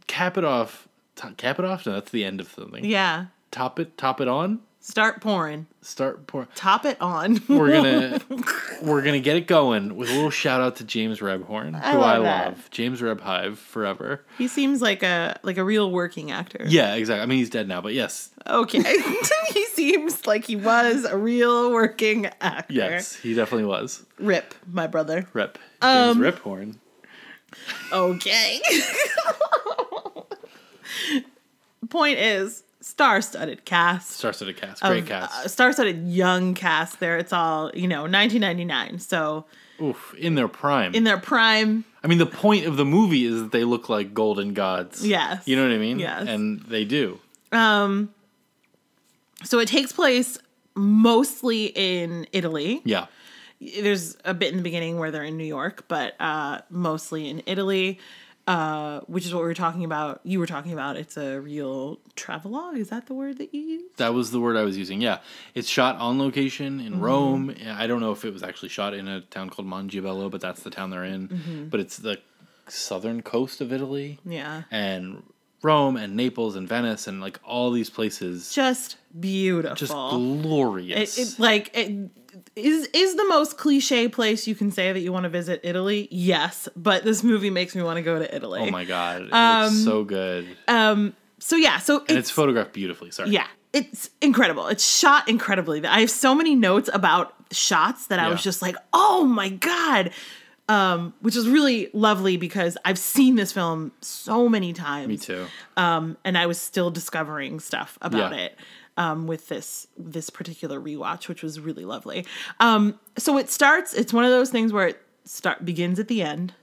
cap it off. Top, cap it off. No, that's the end of something. yeah. Top it. Top it on. Start pouring. Start pouring. Top it on. We're gonna we're gonna get it going with a little shout out to James Rebhorn, I who I love that. love. James Rebhive forever. he seems like a like a real working actor. Yeah, exactly. I mean, he's dead now, but yes, Okay. he seems like he was a real working actor. yes, he definitely was. Rip, my brother. Rep James Um, Riphorn. Okay. Point is, star-studded cast. A cast. Great of, cast. uh, star-studded young cast there. It's all, you know, 1999. So, Oof, in their prime. in their prime, I mean, the point of the movie is that they look like golden gods. Yes. You know what I mean? Yes. And they do. um so it takes place mostly in Italy. Yeah. there's a bit in the beginning where they're in New York, but uh, mostly in Italy, uh, which is what we were talking about. You were talking about. It's a real travelogue. Is that the word that you use? That was the word I was using. Yeah. It's shot on location Mm-hmm. in Rome. I don't know if it was actually shot in a town called Mongibello, but that's the town they're in. Mm-hmm. But it's the southern coast of Italy. Yeah. And Rome and Naples and Venice and like all these places. Just beautiful. Just glorious. It, it like it is is the most cliche place you can say that you want to visit Italy. Yes, but this movie makes me want to go to Italy. oh my god, it Um, looks so good. Um So yeah, so and it's photographed beautifully. Sorry. yeah, it's incredible. It's shot incredibly. I have so many notes about shots that I was just like, oh my god. Um, which is really lovely because I've seen this film so many times. Me too. um, and I was still discovering stuff about Yeah. it um, with this this particular rewatch, which was really lovely. Um, so it starts. It's one of those things where it start begins at the end,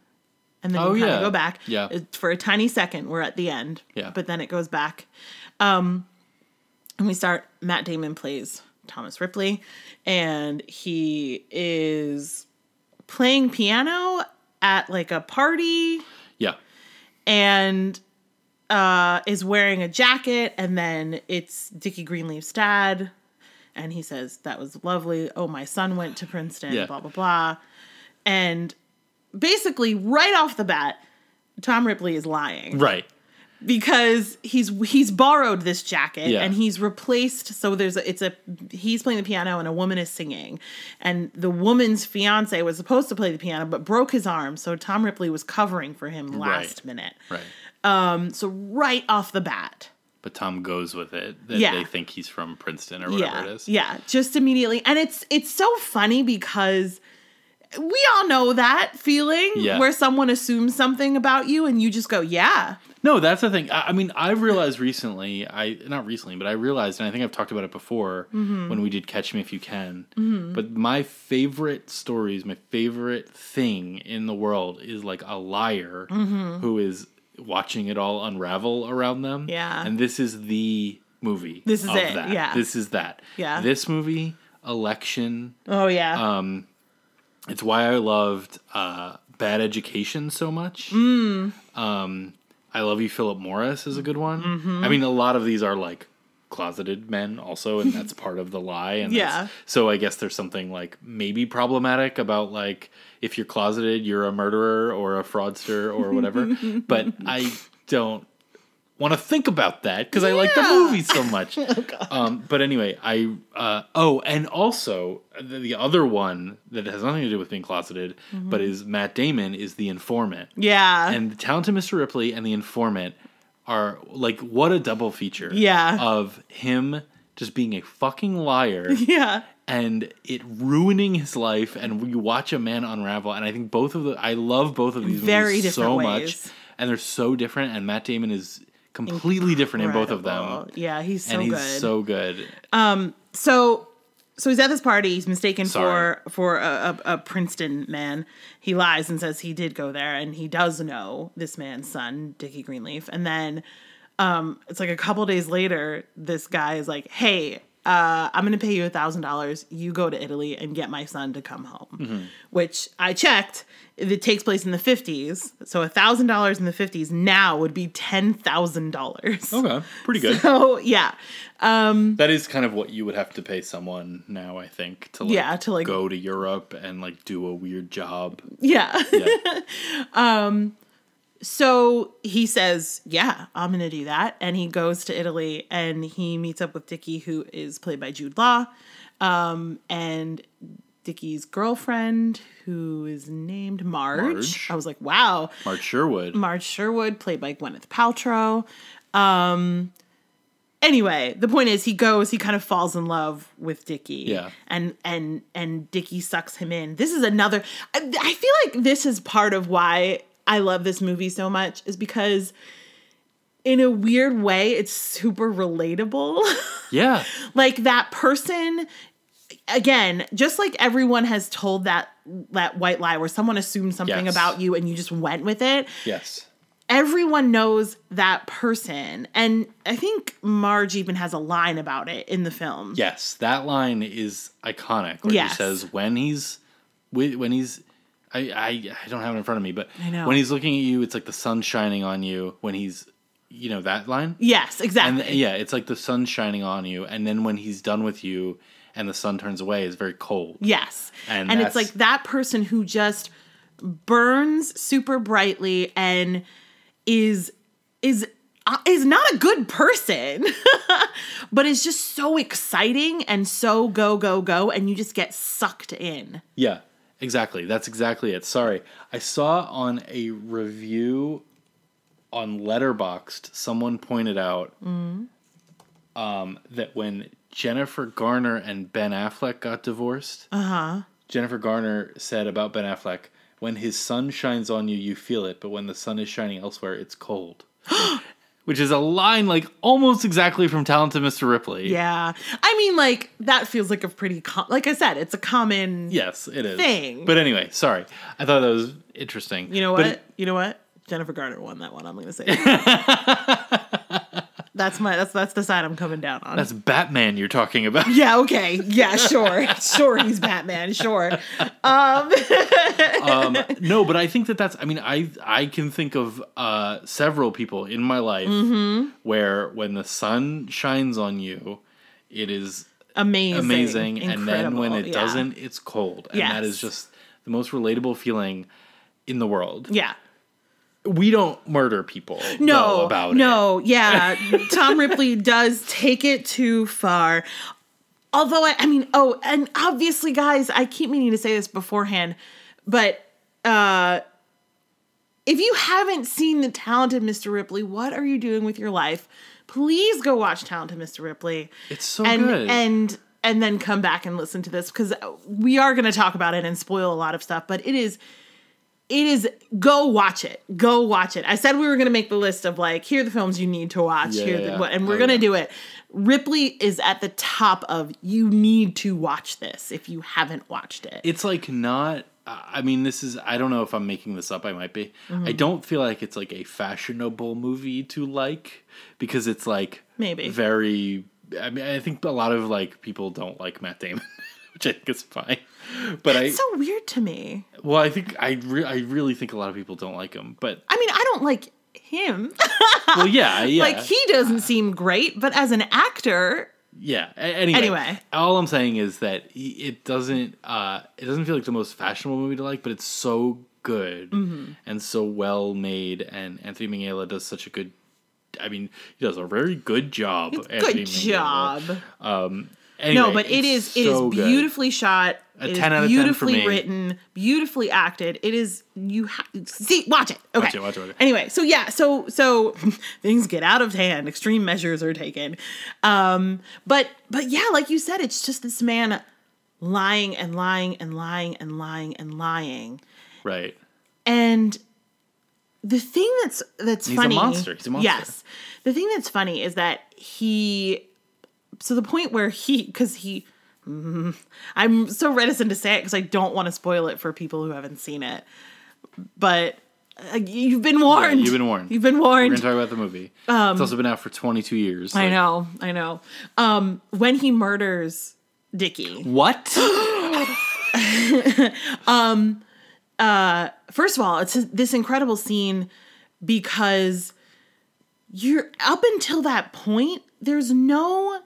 and then Oh, you kind of yeah. go back. Yeah. For a tiny second, we're at the end. Yeah. but then it goes back. Um, and we start. Matt Damon plays Thomas Ripley, and he is playing piano at like a party Yeah. and uh, is wearing a jacket, and then it's Dickie Greenleaf's dad, and he says that was lovely. Oh, my son went to Princeton. Yeah. Blah blah blah, and basically right off the bat, Tom Ripley is lying Right. Because he's he's borrowed this jacket Yeah. and he's replaced so there's a it's a he's playing the piano and a woman is singing and the woman's fiance was supposed to play the piano but broke his arm so Tom Ripley was covering for him last Right. minute Right. Um, so right off the bat But Tom goes with it that Yeah. they think he's from Princeton or whatever yeah it is. yeah just immediately and it's it's so funny because we all know that feeling Yeah. where someone assumes something about you and you just go yeah No, that's the thing. I, I mean, I've realized recently, I not recently, but I realized, and I think I've talked about it before Mm-hmm. when we did Catch Me If You Can. But my favorite stories, my favorite thing in the world is like a liar Mm-hmm. who is watching it all unravel around them. Yeah. and this is the movie. This is it, That. yeah. this is that. Yeah. this movie, Election. oh yeah Um, it's why I loved uh, Bad Education so much. Mm. Um, I Love You, Philip Morris is a good one. Mm-hmm. I mean, a lot of these are like closeted men also, and that's part of the lie. And Yeah. so I guess there's something like maybe problematic about like if you're closeted, you're a murderer or a fraudster or whatever. but I don't want to think about that because I like the movie so much. um, but anyway, I uh, oh, and also the, the other one that has nothing to do with being closeted, Mm-hmm. but is Matt Damon is the informant, yeah and the talented Mr. Ripley and the informant are like what a double feature, Yeah. of him just being a fucking liar yeah and it ruining his life and you watch a man unravel and i think both of the i love both of these Very movies so different much and they're so different and matt damon is completely different in both of them Yeah, he's so and he's good. so good Um, so so he's at this party. He's mistaken Sorry. for for a, a, a Princeton man. He lies and says he did go there, and he does know this man's son, Dickie Greenleaf. And then um, it's like a couple days later, this guy is like, "Hey, uh, I'm going to pay you a thousand dollars. You go to Italy and get my son to come home." Mm-hmm. Which I checked. It takes place in the 50s, so a thousand dollars in the 50s now would be ten thousand dollars. okay pretty good So yeah, um, that is kind of what you would have to pay someone now i think to like, Yeah, to, like- go to europe and like do a weird job yeah. yeah So he says, "Yeah, I'm going to do that," and he goes to Italy and he meets up with Dickie, who is played by Jude Law, um, and Dickie's girlfriend, who is named Marge. Marge. I was like, "Wow, Marge sherwood Marge Sherwood, played by Gwyneth Paltrow." Um, anyway, the point is, he goes, he kind of falls in love with Dickie, Yeah. and and and Dickie sucks him in. This is another. I, I feel like this is part of why I love this movie so much, is because. In a weird way, it's super relatable. yeah like that person again just like everyone has told that that white lie where someone assumed something Yes. about you and you just went with it yes everyone knows that person and i think marge even has a line about it in the film Yes, that line is iconic. Where Yes. he says when he's when he's I, I I don't have it in front of me, but when he's looking at you, it's like the sun shining on you. When he's you know that line, yes exactly and yeah, it's like the sun shining on you, and then when he's done with you and the sun turns away, it's very cold. yes And and, it's like that person who just burns super brightly and is is uh, is not a good person, but is just so exciting and so go go go, and you just get sucked in. Yeah, exactly. That's exactly it. Sorry. I saw on a review on Letterboxd, someone pointed out um, that when Jennifer Garner and Ben Affleck got divorced, Uh-huh. Jennifer Garner said about Ben Affleck, when his sun shines on you, you feel it, but when the sun is shining elsewhere, it's cold. Which is a line like almost exactly from Talented Mr. Ripley. Yeah, I mean, like that feels like a pretty com- like I said, it's a common. Yes, it is. Thing. But anyway, sorry. I thought that was interesting. You know But what? it- you know what? Jennifer Garner won that one. I'm gonna say. that's my that's that's the side I'm coming down on. that's Batman you're talking about. yeah. Okay. Yeah. Sure. sure. He's Batman. Sure. Um. um, no, but I think that that's. I mean, I I can think of uh, several people in my life Mm-hmm. where when the sun shines on you, it is Amazing. amazing, and then when it yeah. doesn't, it's cold, and that is just the most relatable feeling in the world. Yeah. We don't murder people. No, though, about it. no, yeah. Tom Ripley does take it too far. Although I, I mean, oh, and obviously, guys, I keep meaning to say this beforehand, but uh if you haven't seen the talented Mr. Ripley, what are you doing with your life? Please go watch Talented Mr. Ripley. It's so and good. and and then come back and listen to this because we are going to talk about it and spoil a lot of stuff. But it is, it is. Go watch it. Go watch it. I said we were going to make the list of like here are the films you need to watch. Yeah, here, yeah, the- and we're Oh, going to yeah. do it. Ripley is at the top of you need to watch this if you haven't watched it. it's like not i mean this is i don't know if i'm making this up i might be Mm-hmm. i don't feel like it's like a fashionable movie to like because it's like Maybe. very i mean i think a lot of like people don't like matt damon which i think is fine but i it's so weird to me. well i think i re- i really think a lot of people don't like him but I mean, I don't like him. well yeah yeah like he doesn't seem great, but as an actor, Yeah. Anyway, Anyway. all I'm saying is that it doesn't. Uh, it doesn't feel like the most fashionable movie to like, but it's so good Mm-hmm. and so well made, and Anthony Minghella does such a good. I mean, he does a very good job. Anthony good Minghella. job. Anyway, no, but it is it is so good. beautifully shot. A it 10 out of 10 for beautifully me. written, beautifully acted. It is you ha- see watch it. Okay. Watch it, watch it, watch it. Anyway, so yeah, so so things get out of hand. Extreme measures are taken. Um, but but yeah, like you said, it's just this man lying and lying and lying and lying and lying. Right. And the thing that's that's funny. He's a monster. He's a monster. Yes. The thing that's funny is that he so the point where he because he mm, I'm so reticent to say it because I don't want to spoil it for people who haven't seen it. But uh, you've been warned. you've been warned. You've been warned. We're gonna talk about the movie. it's also been out for 22 years. Um, I like- know. I know. Um, when he murders Dickie. What? um, uh, first of all, it's this incredible scene because you're up until that point, there's no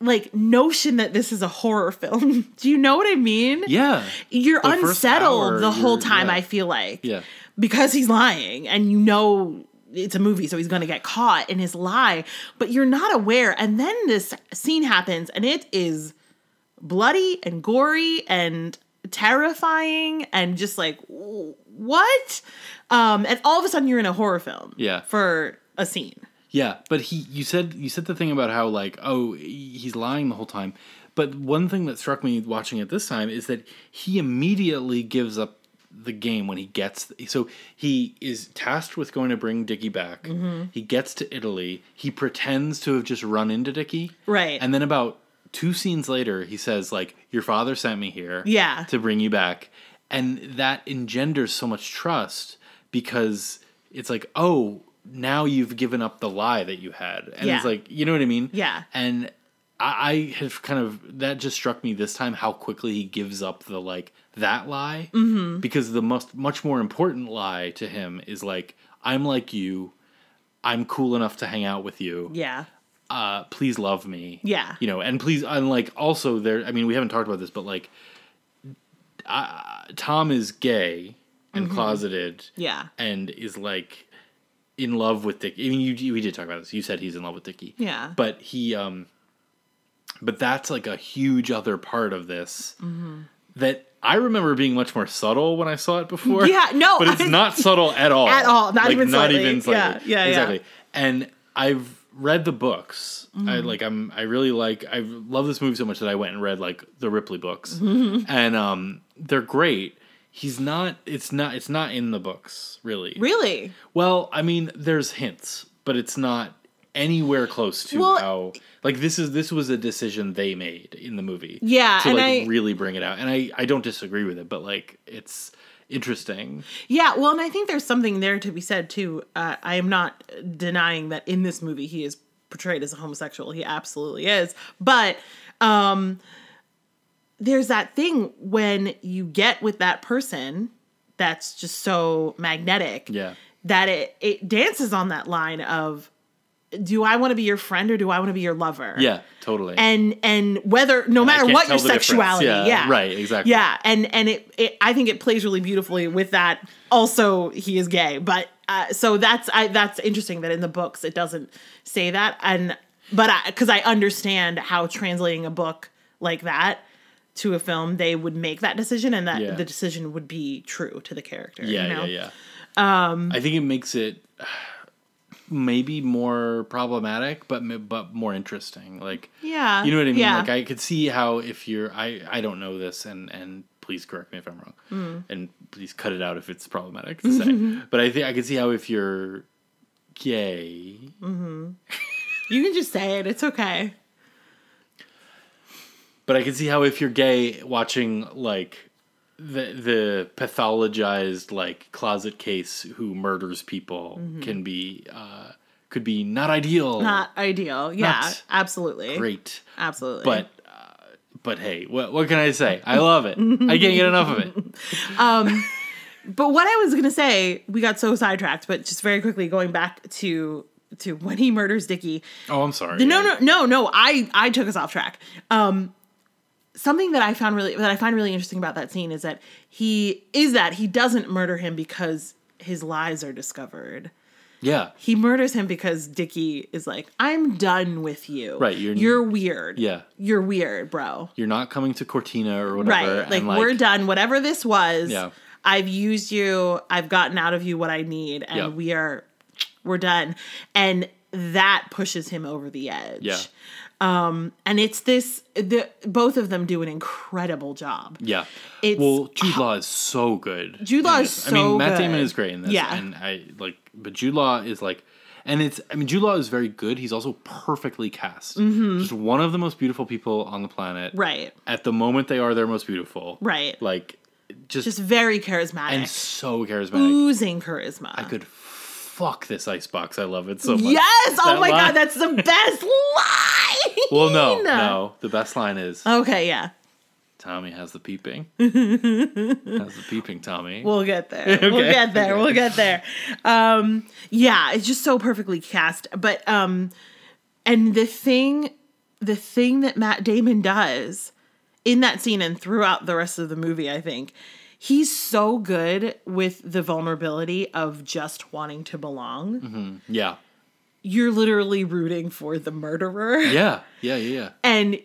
like notion that this is a horror film. Do you know what I mean? yeah. You're The unsettled hour, the whole time, yeah. I feel like. Yeah. Because he's lying and you know it's a movie, so he's gonna get caught in his lie, but you're not aware. And then this scene happens and it is bloody and gory and terrifying and just like what um and all of a sudden you're in a horror film Yeah. for a scene Yeah, but he you said you said the thing about how like oh he's lying the whole time. But one thing that struck me watching it this time is that he immediately gives up the game when he gets so he is tasked with going to bring Dickie back. Mm-hmm. He gets to Italy. He pretends to have just run into Dickie. Right. And then about two scenes later he says like your father sent me here Yeah. to bring you back. And that engenders so much trust because it's like, oh, now you've given up the lie that you had. And Yeah. it's like, you know what I mean? Yeah. And I, I have kind of, that just struck me this time how quickly he gives up the like, that lie. Mm-hmm. Because the most, much more important lie to him is like, I'm like you. I'm cool enough to hang out with you yeah uh, please love me. Yeah. You know, and please, and like also there, I mean, we haven't talked about this, but like, uh, Tom is gay and closeted yeah and is like, in love with Dick. I mean, you we did talk about this. You said he's in love with Dickie. Yeah. But he, um, but that's like a huge other part of this Mm-hmm. that I remember being much more subtle when I saw it before. Yeah, no, but it's I- not subtle at all. At all, not even not slightly. even slightly. Yeah, yeah, yeah. exactly. And I've read the books. I Mm-hmm. like. I'm. I really like. I love this movie so much that I went and read like the Ripley books, Mm-hmm. and um, they're great. He's not. It's not. It's not in the books really. Really? Well, I mean, there's hints, but it's not anywhere close to Well- how like this is this was a decision they made in the movie. Yeah, to like I- really bring it out, and I I don't disagree with it, but like it's interesting. Yeah, well, and I think there's something there to be said too. Uh, I am not denying that in this movie he is portrayed as a homosexual. He absolutely is. But um, there's that thing when you get with that person that's just so magnetic Yeah. that it it dances on that line of do I want to be your friend or do I want to be your lover? Yeah, totally. and and whether no matter what your sexuality Yeah, yeah, right, exactly. yeah and and it, it i think it plays really beautifully with that also he is gay but uh, so that's i that's interesting that in the books it doesn't say that and but i because i understand how translating a book like that to a film they would make that decision and that Yeah. the decision would be true to the character yeah, you know? yeah, yeah. Um, I think it makes it maybe more problematic, but but more interesting. Like, yeah you know what I mean? yeah. Like, I could see how if you're, I I don't know this, and and please correct me if I'm wrong, Mm. and please cut it out if it's problematic to say. but I think I could see how if you're gay, you can just say it it's okay But I can see how if you're gay, watching like the the pathologized like closet case who murders people can be uh, could be not ideal. Mm-hmm. not ideal yeah Not absolutely great, absolutely but uh, but hey, what what can I say? I love it. I can't get enough of it. Um But what I was gonna say, we got so sidetracked. But just very quickly, going back to to when he murders Dickie. Oh, I'm sorry. No, no, no, no. I I took us off track. Um, something that I found really that I find really interesting about that scene is that he is that he doesn't murder him because his lies are discovered. Yeah, He murders him because Dickie is like, "I'm done with you. Right, you're- you're weird. Yeah. you're weird, bro. you're not coming to Cortina or whatever. Right. Like, and, we're done. Whatever this was, Yeah. I've used you. I've gotten out of you what I need, and Yep. we are we're done. And that pushes him over the edge. Yeah. Um, and it's this the both of them do an incredible job. Yeah. It's- well, Jude Law is so good. Jude Law is this. I mean, so Matt Damon good. is great in this. Yeah. And I like, but Jude Law is like, and it's. I mean, Jude Law is very good. He's also perfectly cast. Just one of the most beautiful people on the planet. Mm-hmm. Right. At the moment, they are their most beautiful. Right. Like, just, Just very charismatic. and so charismatic. oozing charisma. I could fuck this icebox. I love it so much. Yes! Oh my line- god, that's the best line. Well, no, no. The best line is Okay, yeah. Tommy has the peeping. has the peeping, Tommy. We'll get there. We'll get there. We'll get there. Um, yeah, it's just so perfectly cast. But um, and the thing, the thing that Matt Damon does in that scene and throughout the rest of the movie, I think he's so good with the vulnerability of just wanting to belong. yeah. You're literally rooting for the murderer. Yeah. Yeah. Yeah. Yeah. and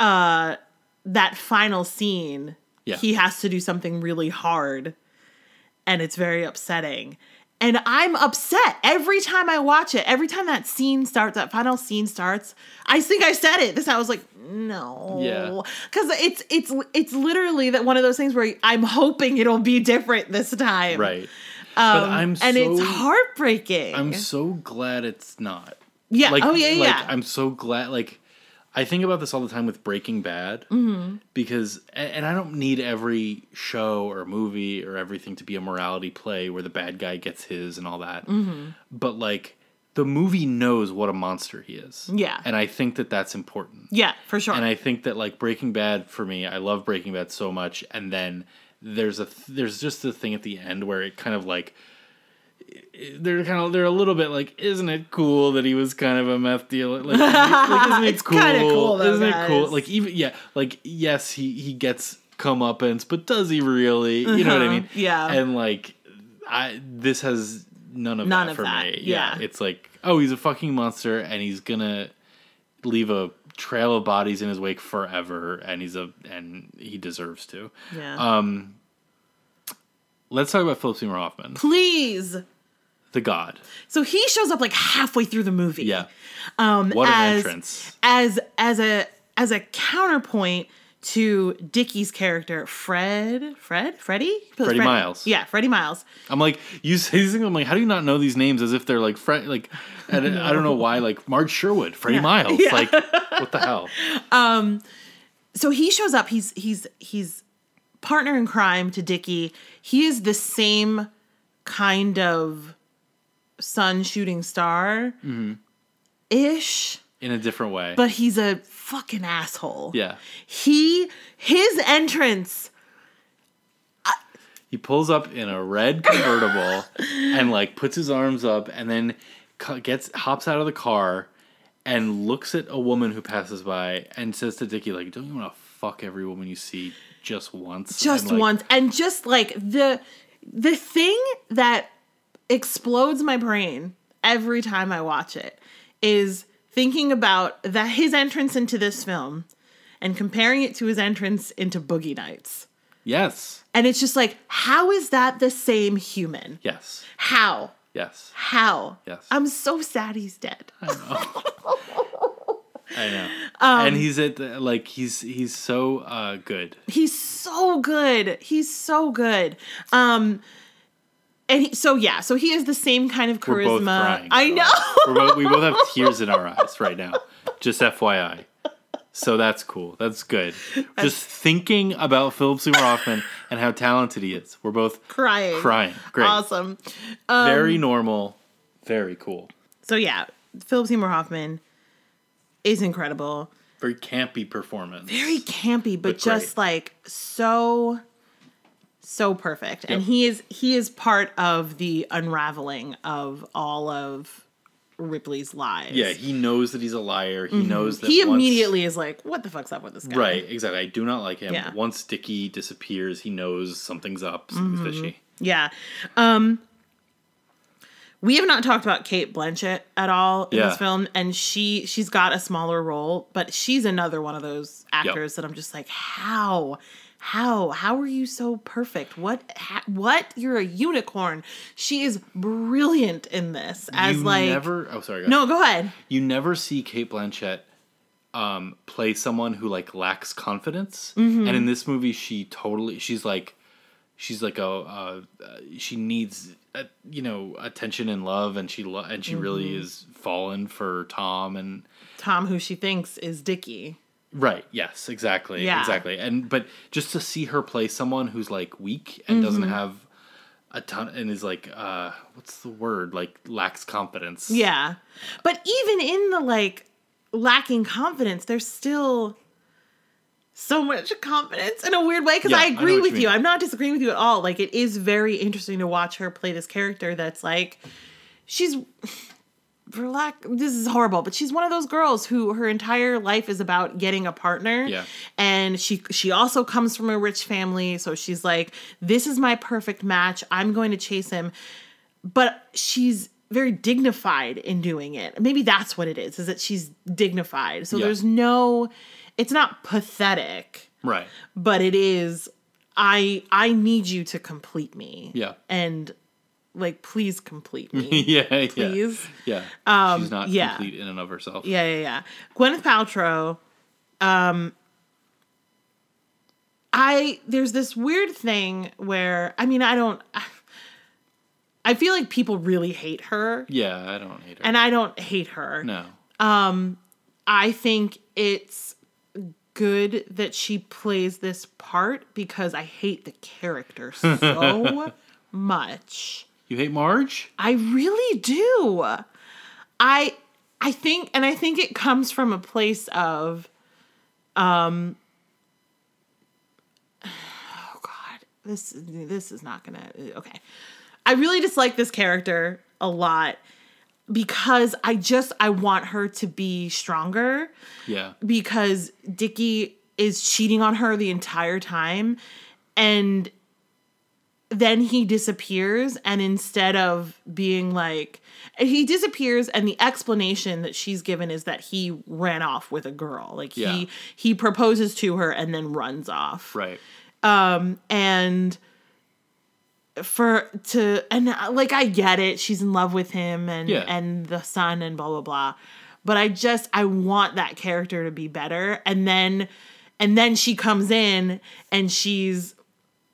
uh that final scene Yeah. he has to do something really hard and it's very upsetting and i'm upset every time i watch it every time that scene starts that final scene starts i think i said it this i was like no Yeah. because it's it's it's literally that one of those things where i'm hoping it'll be different this time Right. but I'm Um, and it's heartbreaking I'm so glad it's not. yeah Like, oh yeah like, yeah I'm so glad. Like, I think about this all the time with Breaking Bad Mm-hmm. because, and I don't need every show or movie or everything to be a morality play where the bad guy gets his and all that. Mm-hmm. But like, the movie knows what a monster he is. Yeah. and I think that that's important. yeah for sure And I think that like Breaking Bad for me, I love Breaking Bad so much, and then there's a th- there's just the thing at the end where it kind of like they're kind of they're a little bit like, isn't it cool that he was kind of a meth dealer? Like, like isn't it kinda cool, though, isn't it cool? Like even yeah, like yes, he he gets comeuppance, but does he really? You know what I Uh-huh, mean? yeah. And like, I this has none of None that of for that, me. yeah. It's like, oh, he's a fucking monster and he's gonna leave a trail of bodies in his wake forever and he's a and he deserves to. Yeah. Um let's talk about Philip Seymour Hoffman, Please. The god. So he shows up like halfway through the movie. Yeah. Um, What an as, entrance. As as a as a counterpoint to Dickie's character, Fred, Fred, Freddie, Freddie Fred- Miles. Yeah, Freddie Miles. I'm like, you say these things, I'm like, how do you not know these names as if they're like Fred like and I don't know why, like Marge Sherwood, Freddie Miles. Yeah. Like what the hell? Um, so he shows up he's he's he's partner in crime to Dickie. He is the same kind of sun shooting star mm-hmm. ish, In a different way. but he's a fucking asshole. yeah. He his entrance uh, He pulls up in a red convertible and like puts his arms up and then cu- gets hops out of the car and looks at a woman who passes by and says to Dickie like, "Don't you want to fuck every woman you see just once?" just And, like, once and just like the the thing that explodes my brain every time I watch it is thinking about that his entrance into this film and comparing it to his entrance into Boogie Nights. Yes. And it's just like, how is that the same human? Yes. How? Yes. How? Yes. I'm so sad he's dead. I know. I Um, and he's at the, like he's he's so uh good. He's so good. He's so good. Um and he, so yeah, so he has the same kind of charisma. I by the way. know. Both, we both have tears in our eyes right now. Just FYI. So that's cool. That's good. Just thinking about Philip Seymour Hoffman and how talented he is. We're both crying. crying. Great. Awesome. Um, very normal. Very cool. So yeah, Philip Seymour Hoffman is incredible. Very campy performance. Very campy, but, But just like so so perfect. And he is he is part of the unraveling of all of Ripley's lies. Yeah, he knows that he's a liar. He knows that Mm-hmm. He once- immediately is like, what the fuck's up with this guy? Right, exactly. I do not like him. Yeah. Once Dickie disappears, he knows something's up, Mm-hmm. fishy. Yeah. Um we have not talked about Cate Blanchett at all in Yeah. this film, and she she's got a smaller role, but she's another one of those actors that I'm just like, how, how, how are you so perfect? What, ha, what? You're a unicorn. She is brilliant in this. As you like, never oh sorry, go no, go ahead. you never see Cate Blanchett um, play someone who like lacks confidence, and in this movie, she totally she's like she's like a uh, she needs uh, you know attention and love, and she lo- and she really is fallen for Tom and Tom, who she thinks is Dickie. Right yes exactly Yeah. exactly and but just to see her play someone who's like weak and doesn't have a ton and is like uh what's the word like lacks confidence Yeah. But even in the like lacking confidence, there's still so much confidence in a weird way because Yeah, I I agree what with you you. I'm not disagreeing with you at all. Like it is very interesting to watch her play this character that's like she's for lack this is horrible, but she's one of those girls who her entire life is about getting a partner. Yeah. And she she also comes from a rich family, so she's like this is my perfect match. I'm going to chase him but she's very dignified in doing it. Maybe that's what it is, is that she's dignified. So Yeah. there's no it's not pathetic, right but it is I I need you to complete me. Yeah. And like please complete me. yeah yeah Please. Yeah. She's not yeah. complete in and of herself. Yeah, yeah, yeah. Gwyneth Paltrow. Um, I there's this weird thing where I mean I don't. I feel like people really hate her, Yeah, I don't hate her. and I don't hate her. no. Um, I think it's good that she plays this part because I hate the character so much. You hate Marge? I really do. I I think and I think it comes from a place of um oh god, this this is not going to okay. I really dislike this character a lot because I just I want her to be stronger Yeah. because Dickie is cheating on her the entire time and then he disappears and instead of being like he disappears and the explanation that she's given is that he ran off with a girl like Yeah. he he proposes to her and then runs off Right. Um and for to and like I get it she's in love with him and Yeah. and the sun and blah blah blah but I just I want that character to be better and then and then she comes in and she's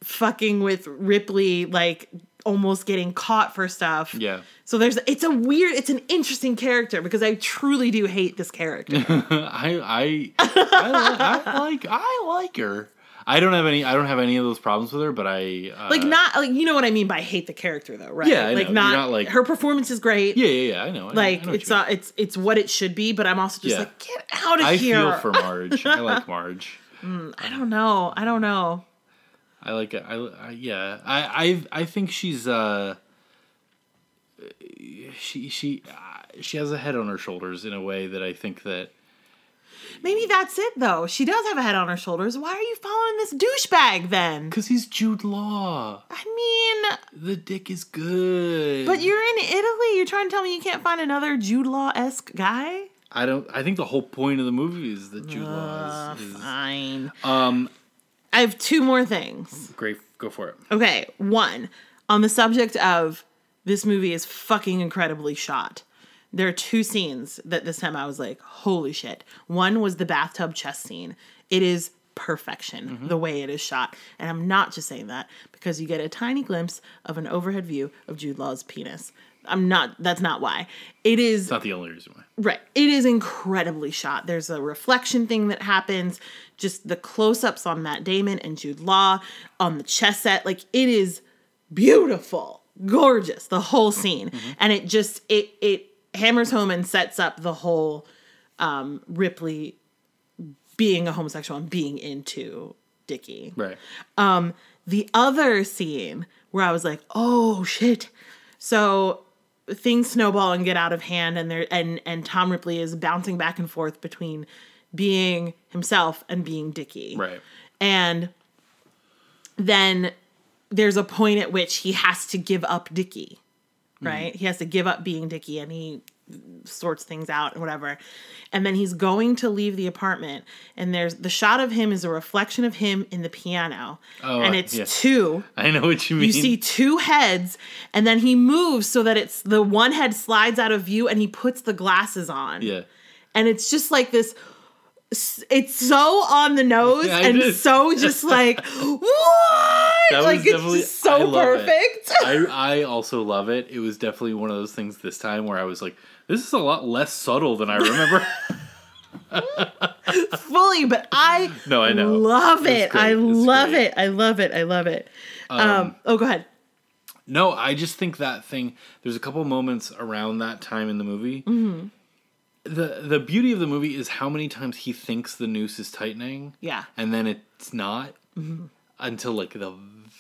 fucking with Ripley like almost getting caught for stuff Yeah. so there's it's a weird it's an interesting character because I truly do hate this character I I I, I like I like her. I don't have any I don't have any of those problems with her, but I uh, like not like you know what I mean by hate the character though right Yeah, I like know. not, not, like- her performance is great Yeah, yeah, yeah. I know. I know- like I know it's uh, it's it's what it should be but i'm also just Yeah. like get out of I here I feel for Marge. I like Marge. i don't know i don't know I like it. I, I yeah. I I I think she's uh she she uh, she has a head on her shoulders in a way that I think that maybe that's it though she does have a head on her shoulders why are you following this douchebag then because he's Jude Law. i mean The dick is good. but you're in italy you're trying to tell me you can't find another jude law-esque guy I don't. I think the whole point of the movie is that Jude uh, Law is, is fine um i have two more things great. Go for it. Okay, one on the subject of this movie is fucking incredibly shot. There are two scenes that this time I was like, holy shit. One was the bathtub chest scene. It is perfection mm-hmm. the way it is shot. And I'm not just saying that because you get a tiny glimpse of an overhead view of Jude Law's penis. I'm not, that's not why. It is It's not the only reason why. Right. It is incredibly shot. There's a reflection thing that happens, just the close ups on Matt Damon and Jude Law on the chess set. Like it is beautiful, gorgeous, the whole scene. And it just it it hammers home and sets up the whole um Ripley being a homosexual and being into Dickie. Right. The other scene where I was like, "Oh shit!" So things snowball and get out of hand, and there and and Tom Ripley is bouncing back and forth between being himself and being Dickie. Right. And then there's a point at which he has to give up Dickie, mm-hmm. right? He has to give up being Dickie, and he sorts things out and whatever. And then he's going to leave the apartment, and there's the shot of him is a reflection of him in the piano, Oh, and it's yeah. two. I know what you mean. You see two heads, and then he moves so that it's the one head slides out of view, and he puts the glasses on Yeah. and it's just like this it's so on the nose Yeah, and did. so just like what like it's just I so it. perfect I I also love it. It was definitely one of those things this time where I was like, this is a lot less subtle than I remember. fully but i No, I know. love It's it i It's love great. it i love it i love it um, oh go ahead no, I just think that thing. There's a couple moments around that time in the movie. Mm-hmm. The the beauty of the movie is how many times he thinks the noose is tightening. Yeah. and then it's not Mm-hmm. until like the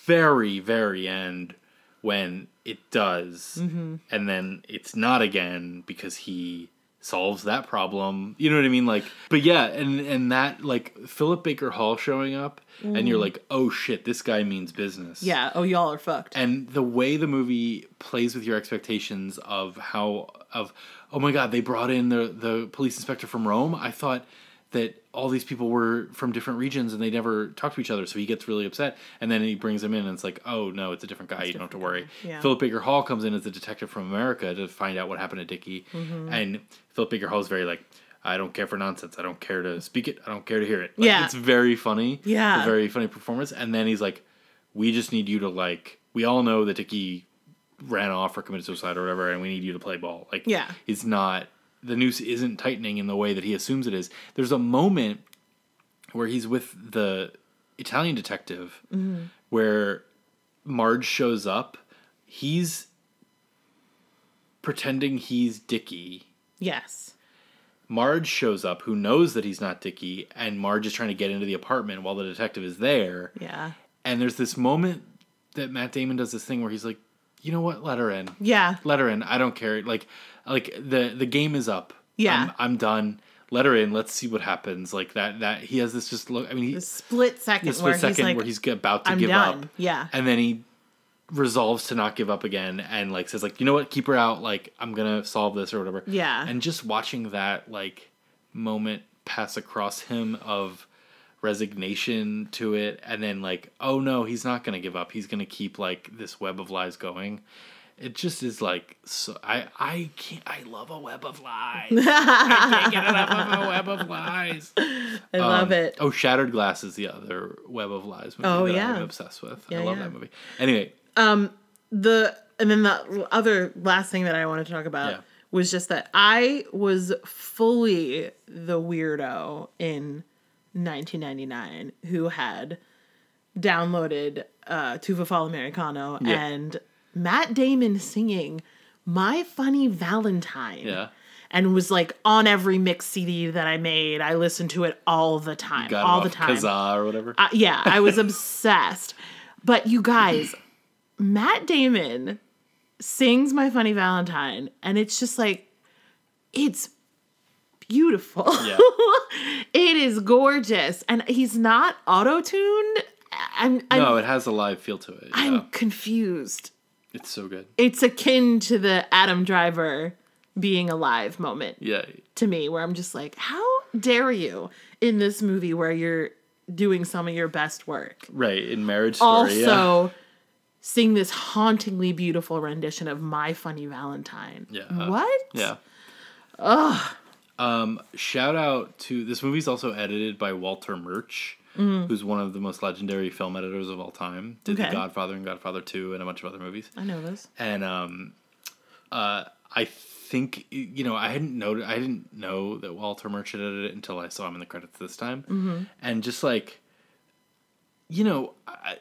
very very end when it does, Mm-hmm. and then it's not again because he solves that problem. You know what I mean? Like, but yeah, and and that like Philip Baker Hall showing up, and you're like, oh shit, this guy means business. Mm-hmm. yeah oh y'all are fucked And the way the movie plays with your expectations of how of oh my god, they brought in the the police inspector from Rome. I thought that all these people were from different regions and they never talked to each other, so he gets really upset. And then he brings him in and it's like, oh no, it's a different guy. you don't have to worry. Yeah. Philip Baker Hall comes in as a detective from America to find out what happened to Dickie, Mm-hmm. and Philip Baker Hall is very like. I don't care for nonsense. I don't care to speak it. I don't care to hear it. Like, Yeah. it's very funny. Yeah. it's a very funny performance. And then he's like, "We just need you to like. We all know that Dickie ran off or committed suicide or whatever, and we need you to play ball. Like, Yeah. it's not the noose isn't tightening in the way that he assumes it is. There's a moment where he's with the Italian detective mm-hmm. where Marge shows up. He's pretending he's Dickie. yes Marge shows up, who knows that he's not Dickie, and Marge is trying to get into the apartment while the detective is there. yeah And there's this moment that Matt Damon does this thing where he's like, you know what, let her in. yeah Let her in. I don't care. Like like the the game is up. Yeah. I'm, I'm done. Let her in. Let's see what happens. Like that that he has this just look I mean he the split second a split where second he's like where he's about to i'm give done up. yeah And then he resolves to not give up again and like says like you know what keep her out like i'm gonna solve this or whatever Yeah. and just watching that like moment pass across him of resignation to it and then like oh no he's not gonna give up he's gonna keep like this web of lies going it just is like so i i can't i love a web of lies i can't get enough of a web of lies I love um, it. Oh, Shattered Glass is the other Web of Lies movie Oh, that yeah. I'm obsessed with. Yeah, I love yeah. that movie. Anyway, the and then the other last thing that I wanted to talk about Yeah. was just that I was fully the weirdo in 1999 who had downloaded uh Tu vuò fà l'americano Yeah. and Matt Damon singing My Funny Valentine. yeah. And was like on every mix CD that I made. I listened to it all the time. All the time. Kazaa or whatever. Uh, yeah, I was obsessed. But you guys, Matt Damon sings My Funny Valentine, and it's just like, it's beautiful. Yeah. it is gorgeous. And he's not auto tuned. I'm, I'm, no, it has a live feel to it. I'm Yeah. confused. It's so good. It's akin to the Adam Driver being alive moment Yeah. to me, where I'm just like, how dare you in this movie where you're doing some of your best work? Right. In Marriage Story. yeah. also sing this hauntingly beautiful rendition of My Funny Valentine. Yeah. What? Yeah. Ugh. Um, shout out to this movie's also edited by Walter Murch, who's one of the most legendary film editors of all time. Did Okay. The Godfather and Godfather 2 and a bunch of other movies. I know those. and um uh i think you know i hadn't noted i didn't know that walter murch had edited it until i saw him in the credits this time mm-hmm. and just like you know I,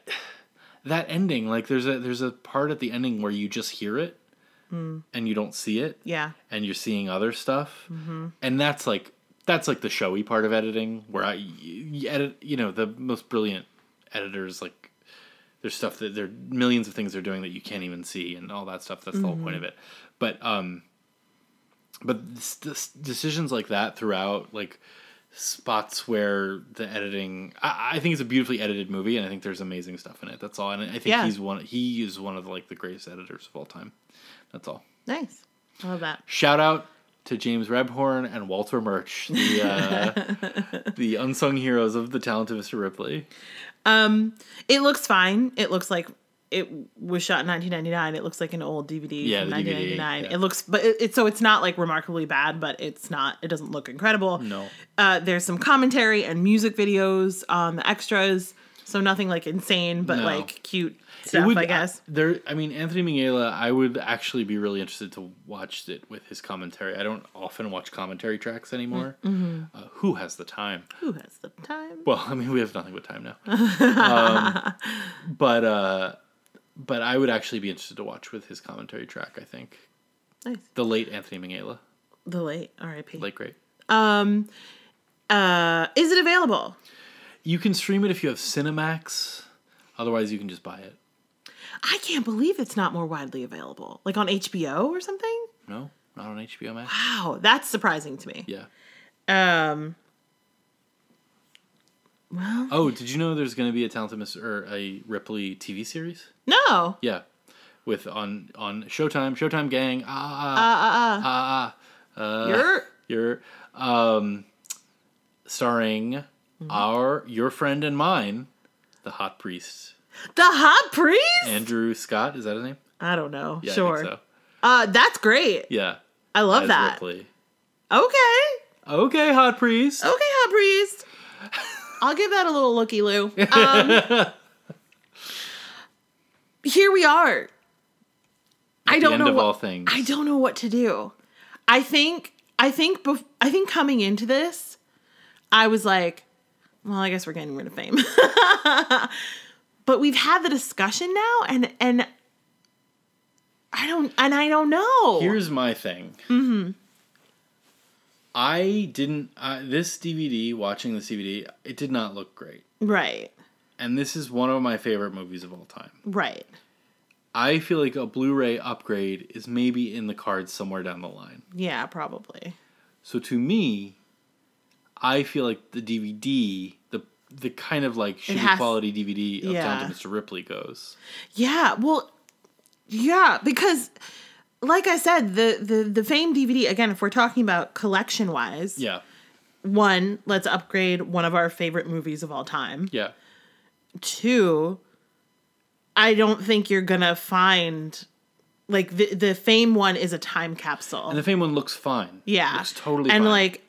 that ending like there's a there's a part at the ending where you just hear it Mm. and you don't see it Yeah. and you're seeing other stuff mm-hmm. and that's like that's like the showy part of editing where i you edit you know the most brilliant editors like there's stuff that there are millions of things they're doing that you can't even see and all that stuff that's the whole point mm-hmm. of it. But um but this, this decisions like that throughout like spots where the editing I, I think it's a beautifully edited movie and i think there's amazing stuff in it that's all and i think Yeah. he's one he is one of the, like the greatest editors of all time that's all Nice. I love that. Shout out to James Rebhorn and Walter Murch, the uh, the unsung heroes of the talented Mr. Ripley. It looks fine. It looks like it was shot in 1999. It looks like an old DVD Yeah, from the DVD, 1999. yeah. It looks, but it, it so it's not like remarkably bad, but it's not. It doesn't look incredible. No. Uh, there's some commentary and music videos on the extras, so nothing like insane, but No. like cute stuff, would- I guess. there. I mean, Anthony Minghella. I would actually be really interested to watch it with his commentary. I don't often watch commentary tracks anymore. Mm-hmm. Uh, who has the time? Who has the time? Well, I mean, we have nothing but time now. um, but uh, but I would actually be interested to watch with his commentary track. I think Nice. the late Anthony Minghella, The late R.I.P. late great. Um, uh, is it available? You can stream it if you have Cinemax. Otherwise, you can just buy it. I can't believe it's not more widely available. Like on HBO or something? No, not on HBO Max. Wow, that's surprising to me. Yeah. Um, well, Oh, did you know there's going to be a Talented Mr. or a Ripley TV series? no. Yeah, with on on Showtime, Showtime Gang. Ah Uh, ah uh, ah. ah, uh, You're you're um, starring Mm-hmm. our your friend and mine, the hot priest the hot priest? Andrew Scott. Is that his name? I don't know. Yeah, sure. So. Uh, that's great. Yeah, I love as that. Ripley. Okay. Okay, hot priest. Okay, hot priest. I'll give that a little looky loo. Um, here we are. I don't end know of what, all things. I don't know what to do. I think I think bef- I think coming into this, I was like, well, I guess we're getting rid of fame. but we've had the discussion now, and and I don't and I don't know. Here's my thing. Mm-hmm. I didn't. Uh, this DVD, watching the DVD, it did not look great. right, And this is one of my favorite movies of all time. right. I feel like a Blu-ray upgrade is maybe in the cards somewhere down the line. Yeah, probably. So to me, I feel like the DVD, the the kind of like shitty has- quality DVD of Yeah. Down to Mr. Ripley goes. Yeah, well, Yeah, because like I said, the the the Fame DVD again, if we're talking about collection wise, Yeah. one, let's upgrade one of our favorite movies of all time. Yeah. Two, I don't think you're gonna find like the the Fame one is a time capsule. And the Fame one looks fine. yeah, Looks totally and fine. like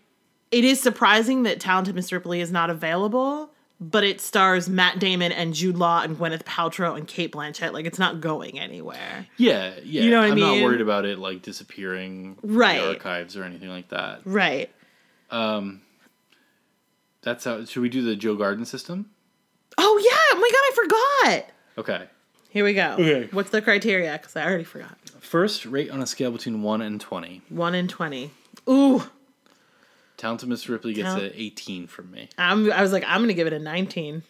it is surprising that Talented Mr. Ripley is not available. But it stars Matt Damon and Jude Law and Gwyneth Paltrow and Cate Blanchett. Like it's not going anywhere. Yeah, yeah. You know what I I'm not worried about it like disappearing from Right. the archives or anything like that. Right. Um That's how should we do the Joe Garden system? Oh yeah! Oh my god, I forgot. Okay. Here we go. Okay. What's the criteria? Because I already forgot. First, rate on a scale between one and twenty. One and twenty. Ooh, Talented Miss Ripley gets Tal- an eighteen from me. I'm. I was like, I'm gonna give it a nineteen.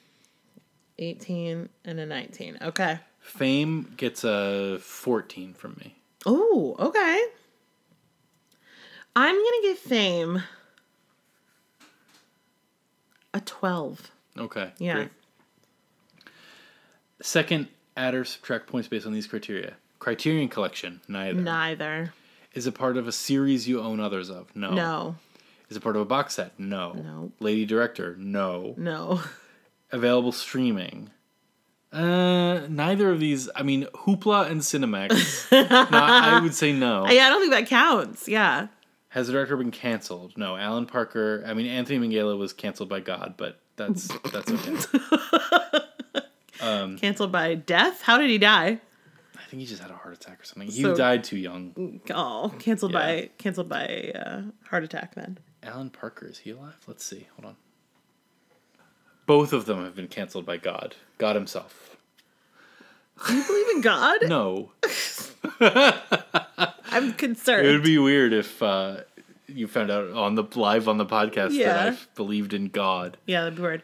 18 and a 19. Okay. Fame gets a fourteen from me. Oh, okay. I'm gonna give Fame a 12. Okay. Yeah. Great. Second, add or subtract points based on these criteria. Criterion collection, neither. Neither. Is it part of a series you own others of? No. No. Is it part of a box set? No. No. Lady director? No. No. Available streaming? Uh, neither of these. I mean, Hoopla and Cinemax. not, I would say no. Yeah, I don't think that counts. Yeah. Has the director been canceled? No. Alan Parker. I mean, Anthony Minghella was canceled by God, but that's that's okay. Canceled by death? How did he die? I think he just had a heart attack or something. He So- died too young. Oh, canceled Yeah. by canceled by uh, heart attack then. Alan Parker is he alive? Let's see. Hold on. Both of them have been canceled by God. God himself. Do you believe in God? No. I'm concerned. It would be weird if uh, you found out on the live on the podcast Yeah. that I've believed in God. yeah, that'd be weird.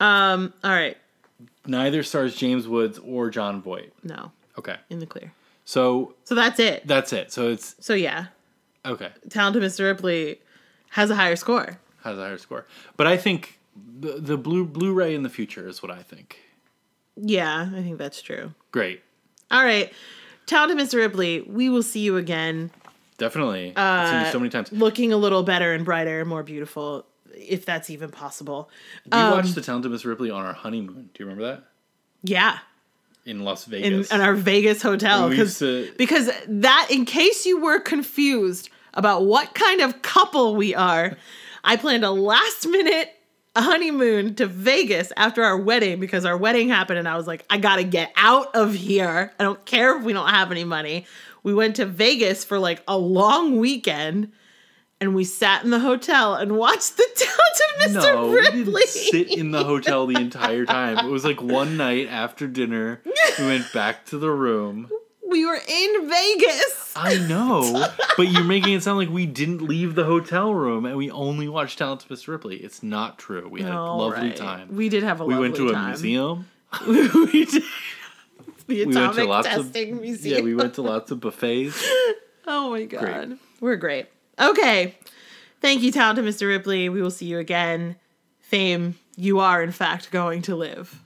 Um, all right. Neither stars James Woods or Jon Voight. No, Okay, in the clear. so So that's it. that's it. So it's So yeah, okay. talented Mr. Ripley has a higher score. Has a higher score, but I think the the blue Blu-ray in the future is what I think. Yeah, I think that's true. Great, All right. Talented Mr. Ripley, we will see you again definitely. I've seen Uh, you so many times. Looking a little better and brighter and more beautiful, if that's even possible. um, watched the Talented Miss Ripley on our honeymoon. Do you remember that Yeah. in Las Vegas? in our Vegas hotel. We to- because that, in case you were confused about what kind of couple we are, I planned a last minute honeymoon to Vegas after our wedding because our wedding happened and I was like, I gotta get out of here. I don't care if we don't have any money. We went to Vegas for like a long weekend and we sat in the hotel and watched the Talented Mr. no, we Ripley. didn't sit in the hotel the entire time. It was like one night after dinner, we went back to the room. We were in Vegas. I know, but you're making it sound like we didn't leave the hotel room and we only watched Talented Miss Ripley. It's not true. We had a All lovely right. time. We did have a. We lovely went to a museum. we did. The We went to lots Testing of Museum. yeah. We went to lots of buffets. oh my god. Great. We're great. Okay. Thank you, talented Mr. Ripley. We will see you again. Fame, you are in fact going to live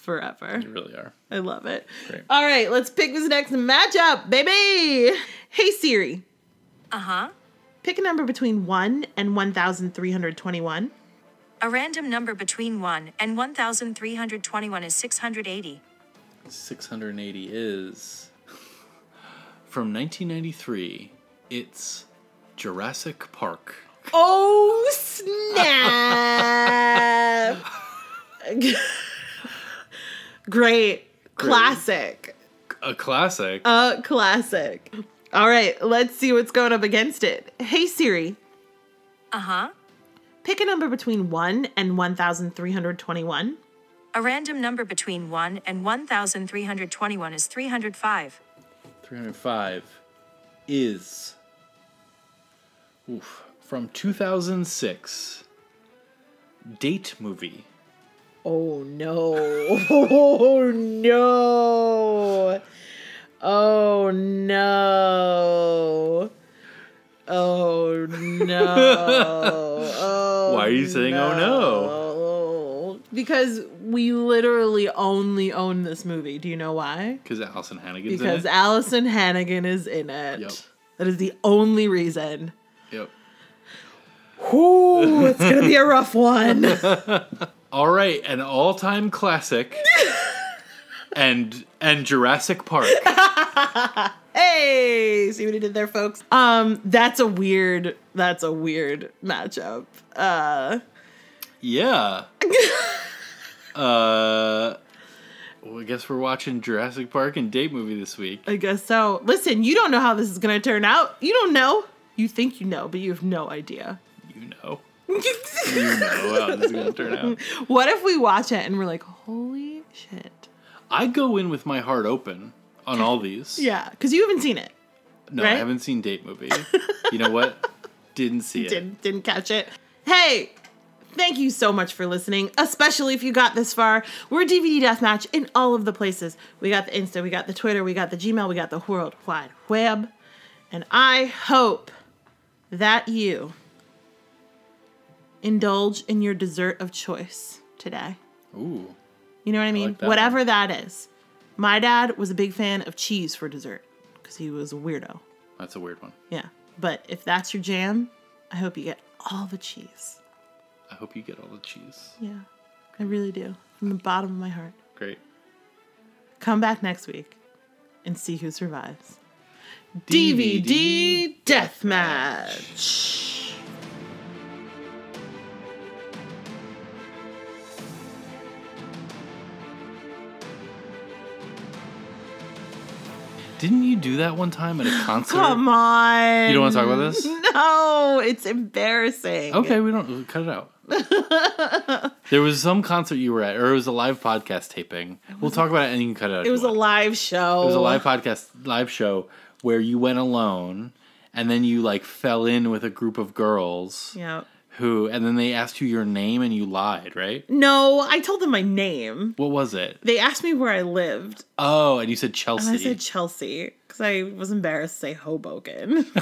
forever. You really are. I love it. Great. All right, let's pick this next matchup, baby. Hey Siri, Uh huh. pick a number between 1 and 1321. A random number between 1 and 1,321 is 680. 680 is from 1993. It's Jurassic Park. Oh, snap! Great. Classic. A classic. A classic. All right, let's see what's going up against it. Hey Siri, Uh huh. pick a number between 1 and 1321. A random number between 1 and 1,321 is 305. 305 is oof, from 2006 date movie Oh no. Oh no. Oh no. Oh no. Oh, Why are you saying, "Oh, no"? Oh, no? Because we literally only own this movie. Do you know why? Because Alyson Hannigan's Because in it. Allison Hannigan is in it. Yep. That is the only reason. Yep. Ooh, it's gonna be a rough one. All right, an all-time classic. and and Jurassic Park. hey, see what he did there, folks. Um, that's a weird. That's a weird matchup. Uh, Yeah. uh well, I guess we're watching Jurassic Park and date movie this week. I guess so. Listen, you don't know how this is gonna turn out. You don't know. You think you know, but you have no idea. You know. You know how this is gonna turn out. what if we watch it and we're like, holy shit? I go in with my heart open on all these. Yeah, because you haven't seen it. No, I haven't seen date movie. You know what? Didn't see it. Didn't didn't catch it. Hey, thank you so much for listening, especially if you got this far. We're DVD Deathmatch in all of the places. We got the Insta, we got the Twitter, we got the Gmail, we got the World Wide Web. And I hope that you indulge in your dessert of choice today. Ooh. You know what I mean? like that Whatever that is. My dad was a big fan of cheese for dessert because he was a weirdo. That's a weird one. Yeah. But if that's your jam, I hope you get all the cheese. I hope you get all the cheese. Yeah. I really do. From the bottom of my heart. Great. Come back next week and see who survives. DVD Deathmatch. Didn't you do that one time at a concert? Come on. You don't wanna talk about this? No, it's embarrassing. Okay, we don't cut it out. there was some concert you were at, or it was a live podcast taping. We'll talk about it, and you can cut it out. It was a want. live show. It was a live podcast, live show where you went alone, and then you like fell in with a group of girls Yeah. Who, and then they asked you your name, and you lied, right? No, I told them my name. What was it? They asked me where I lived, Oh, and you said Chelsea. and I said Chelsea because I was embarrassed to say Hoboken.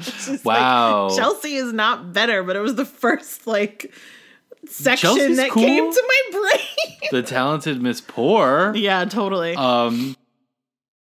Just like, Wow. Chelsea is not better, but it was the first like section Chelsea's that cool. came to my brain. the talented Miss Poor. yeah, totally. Um,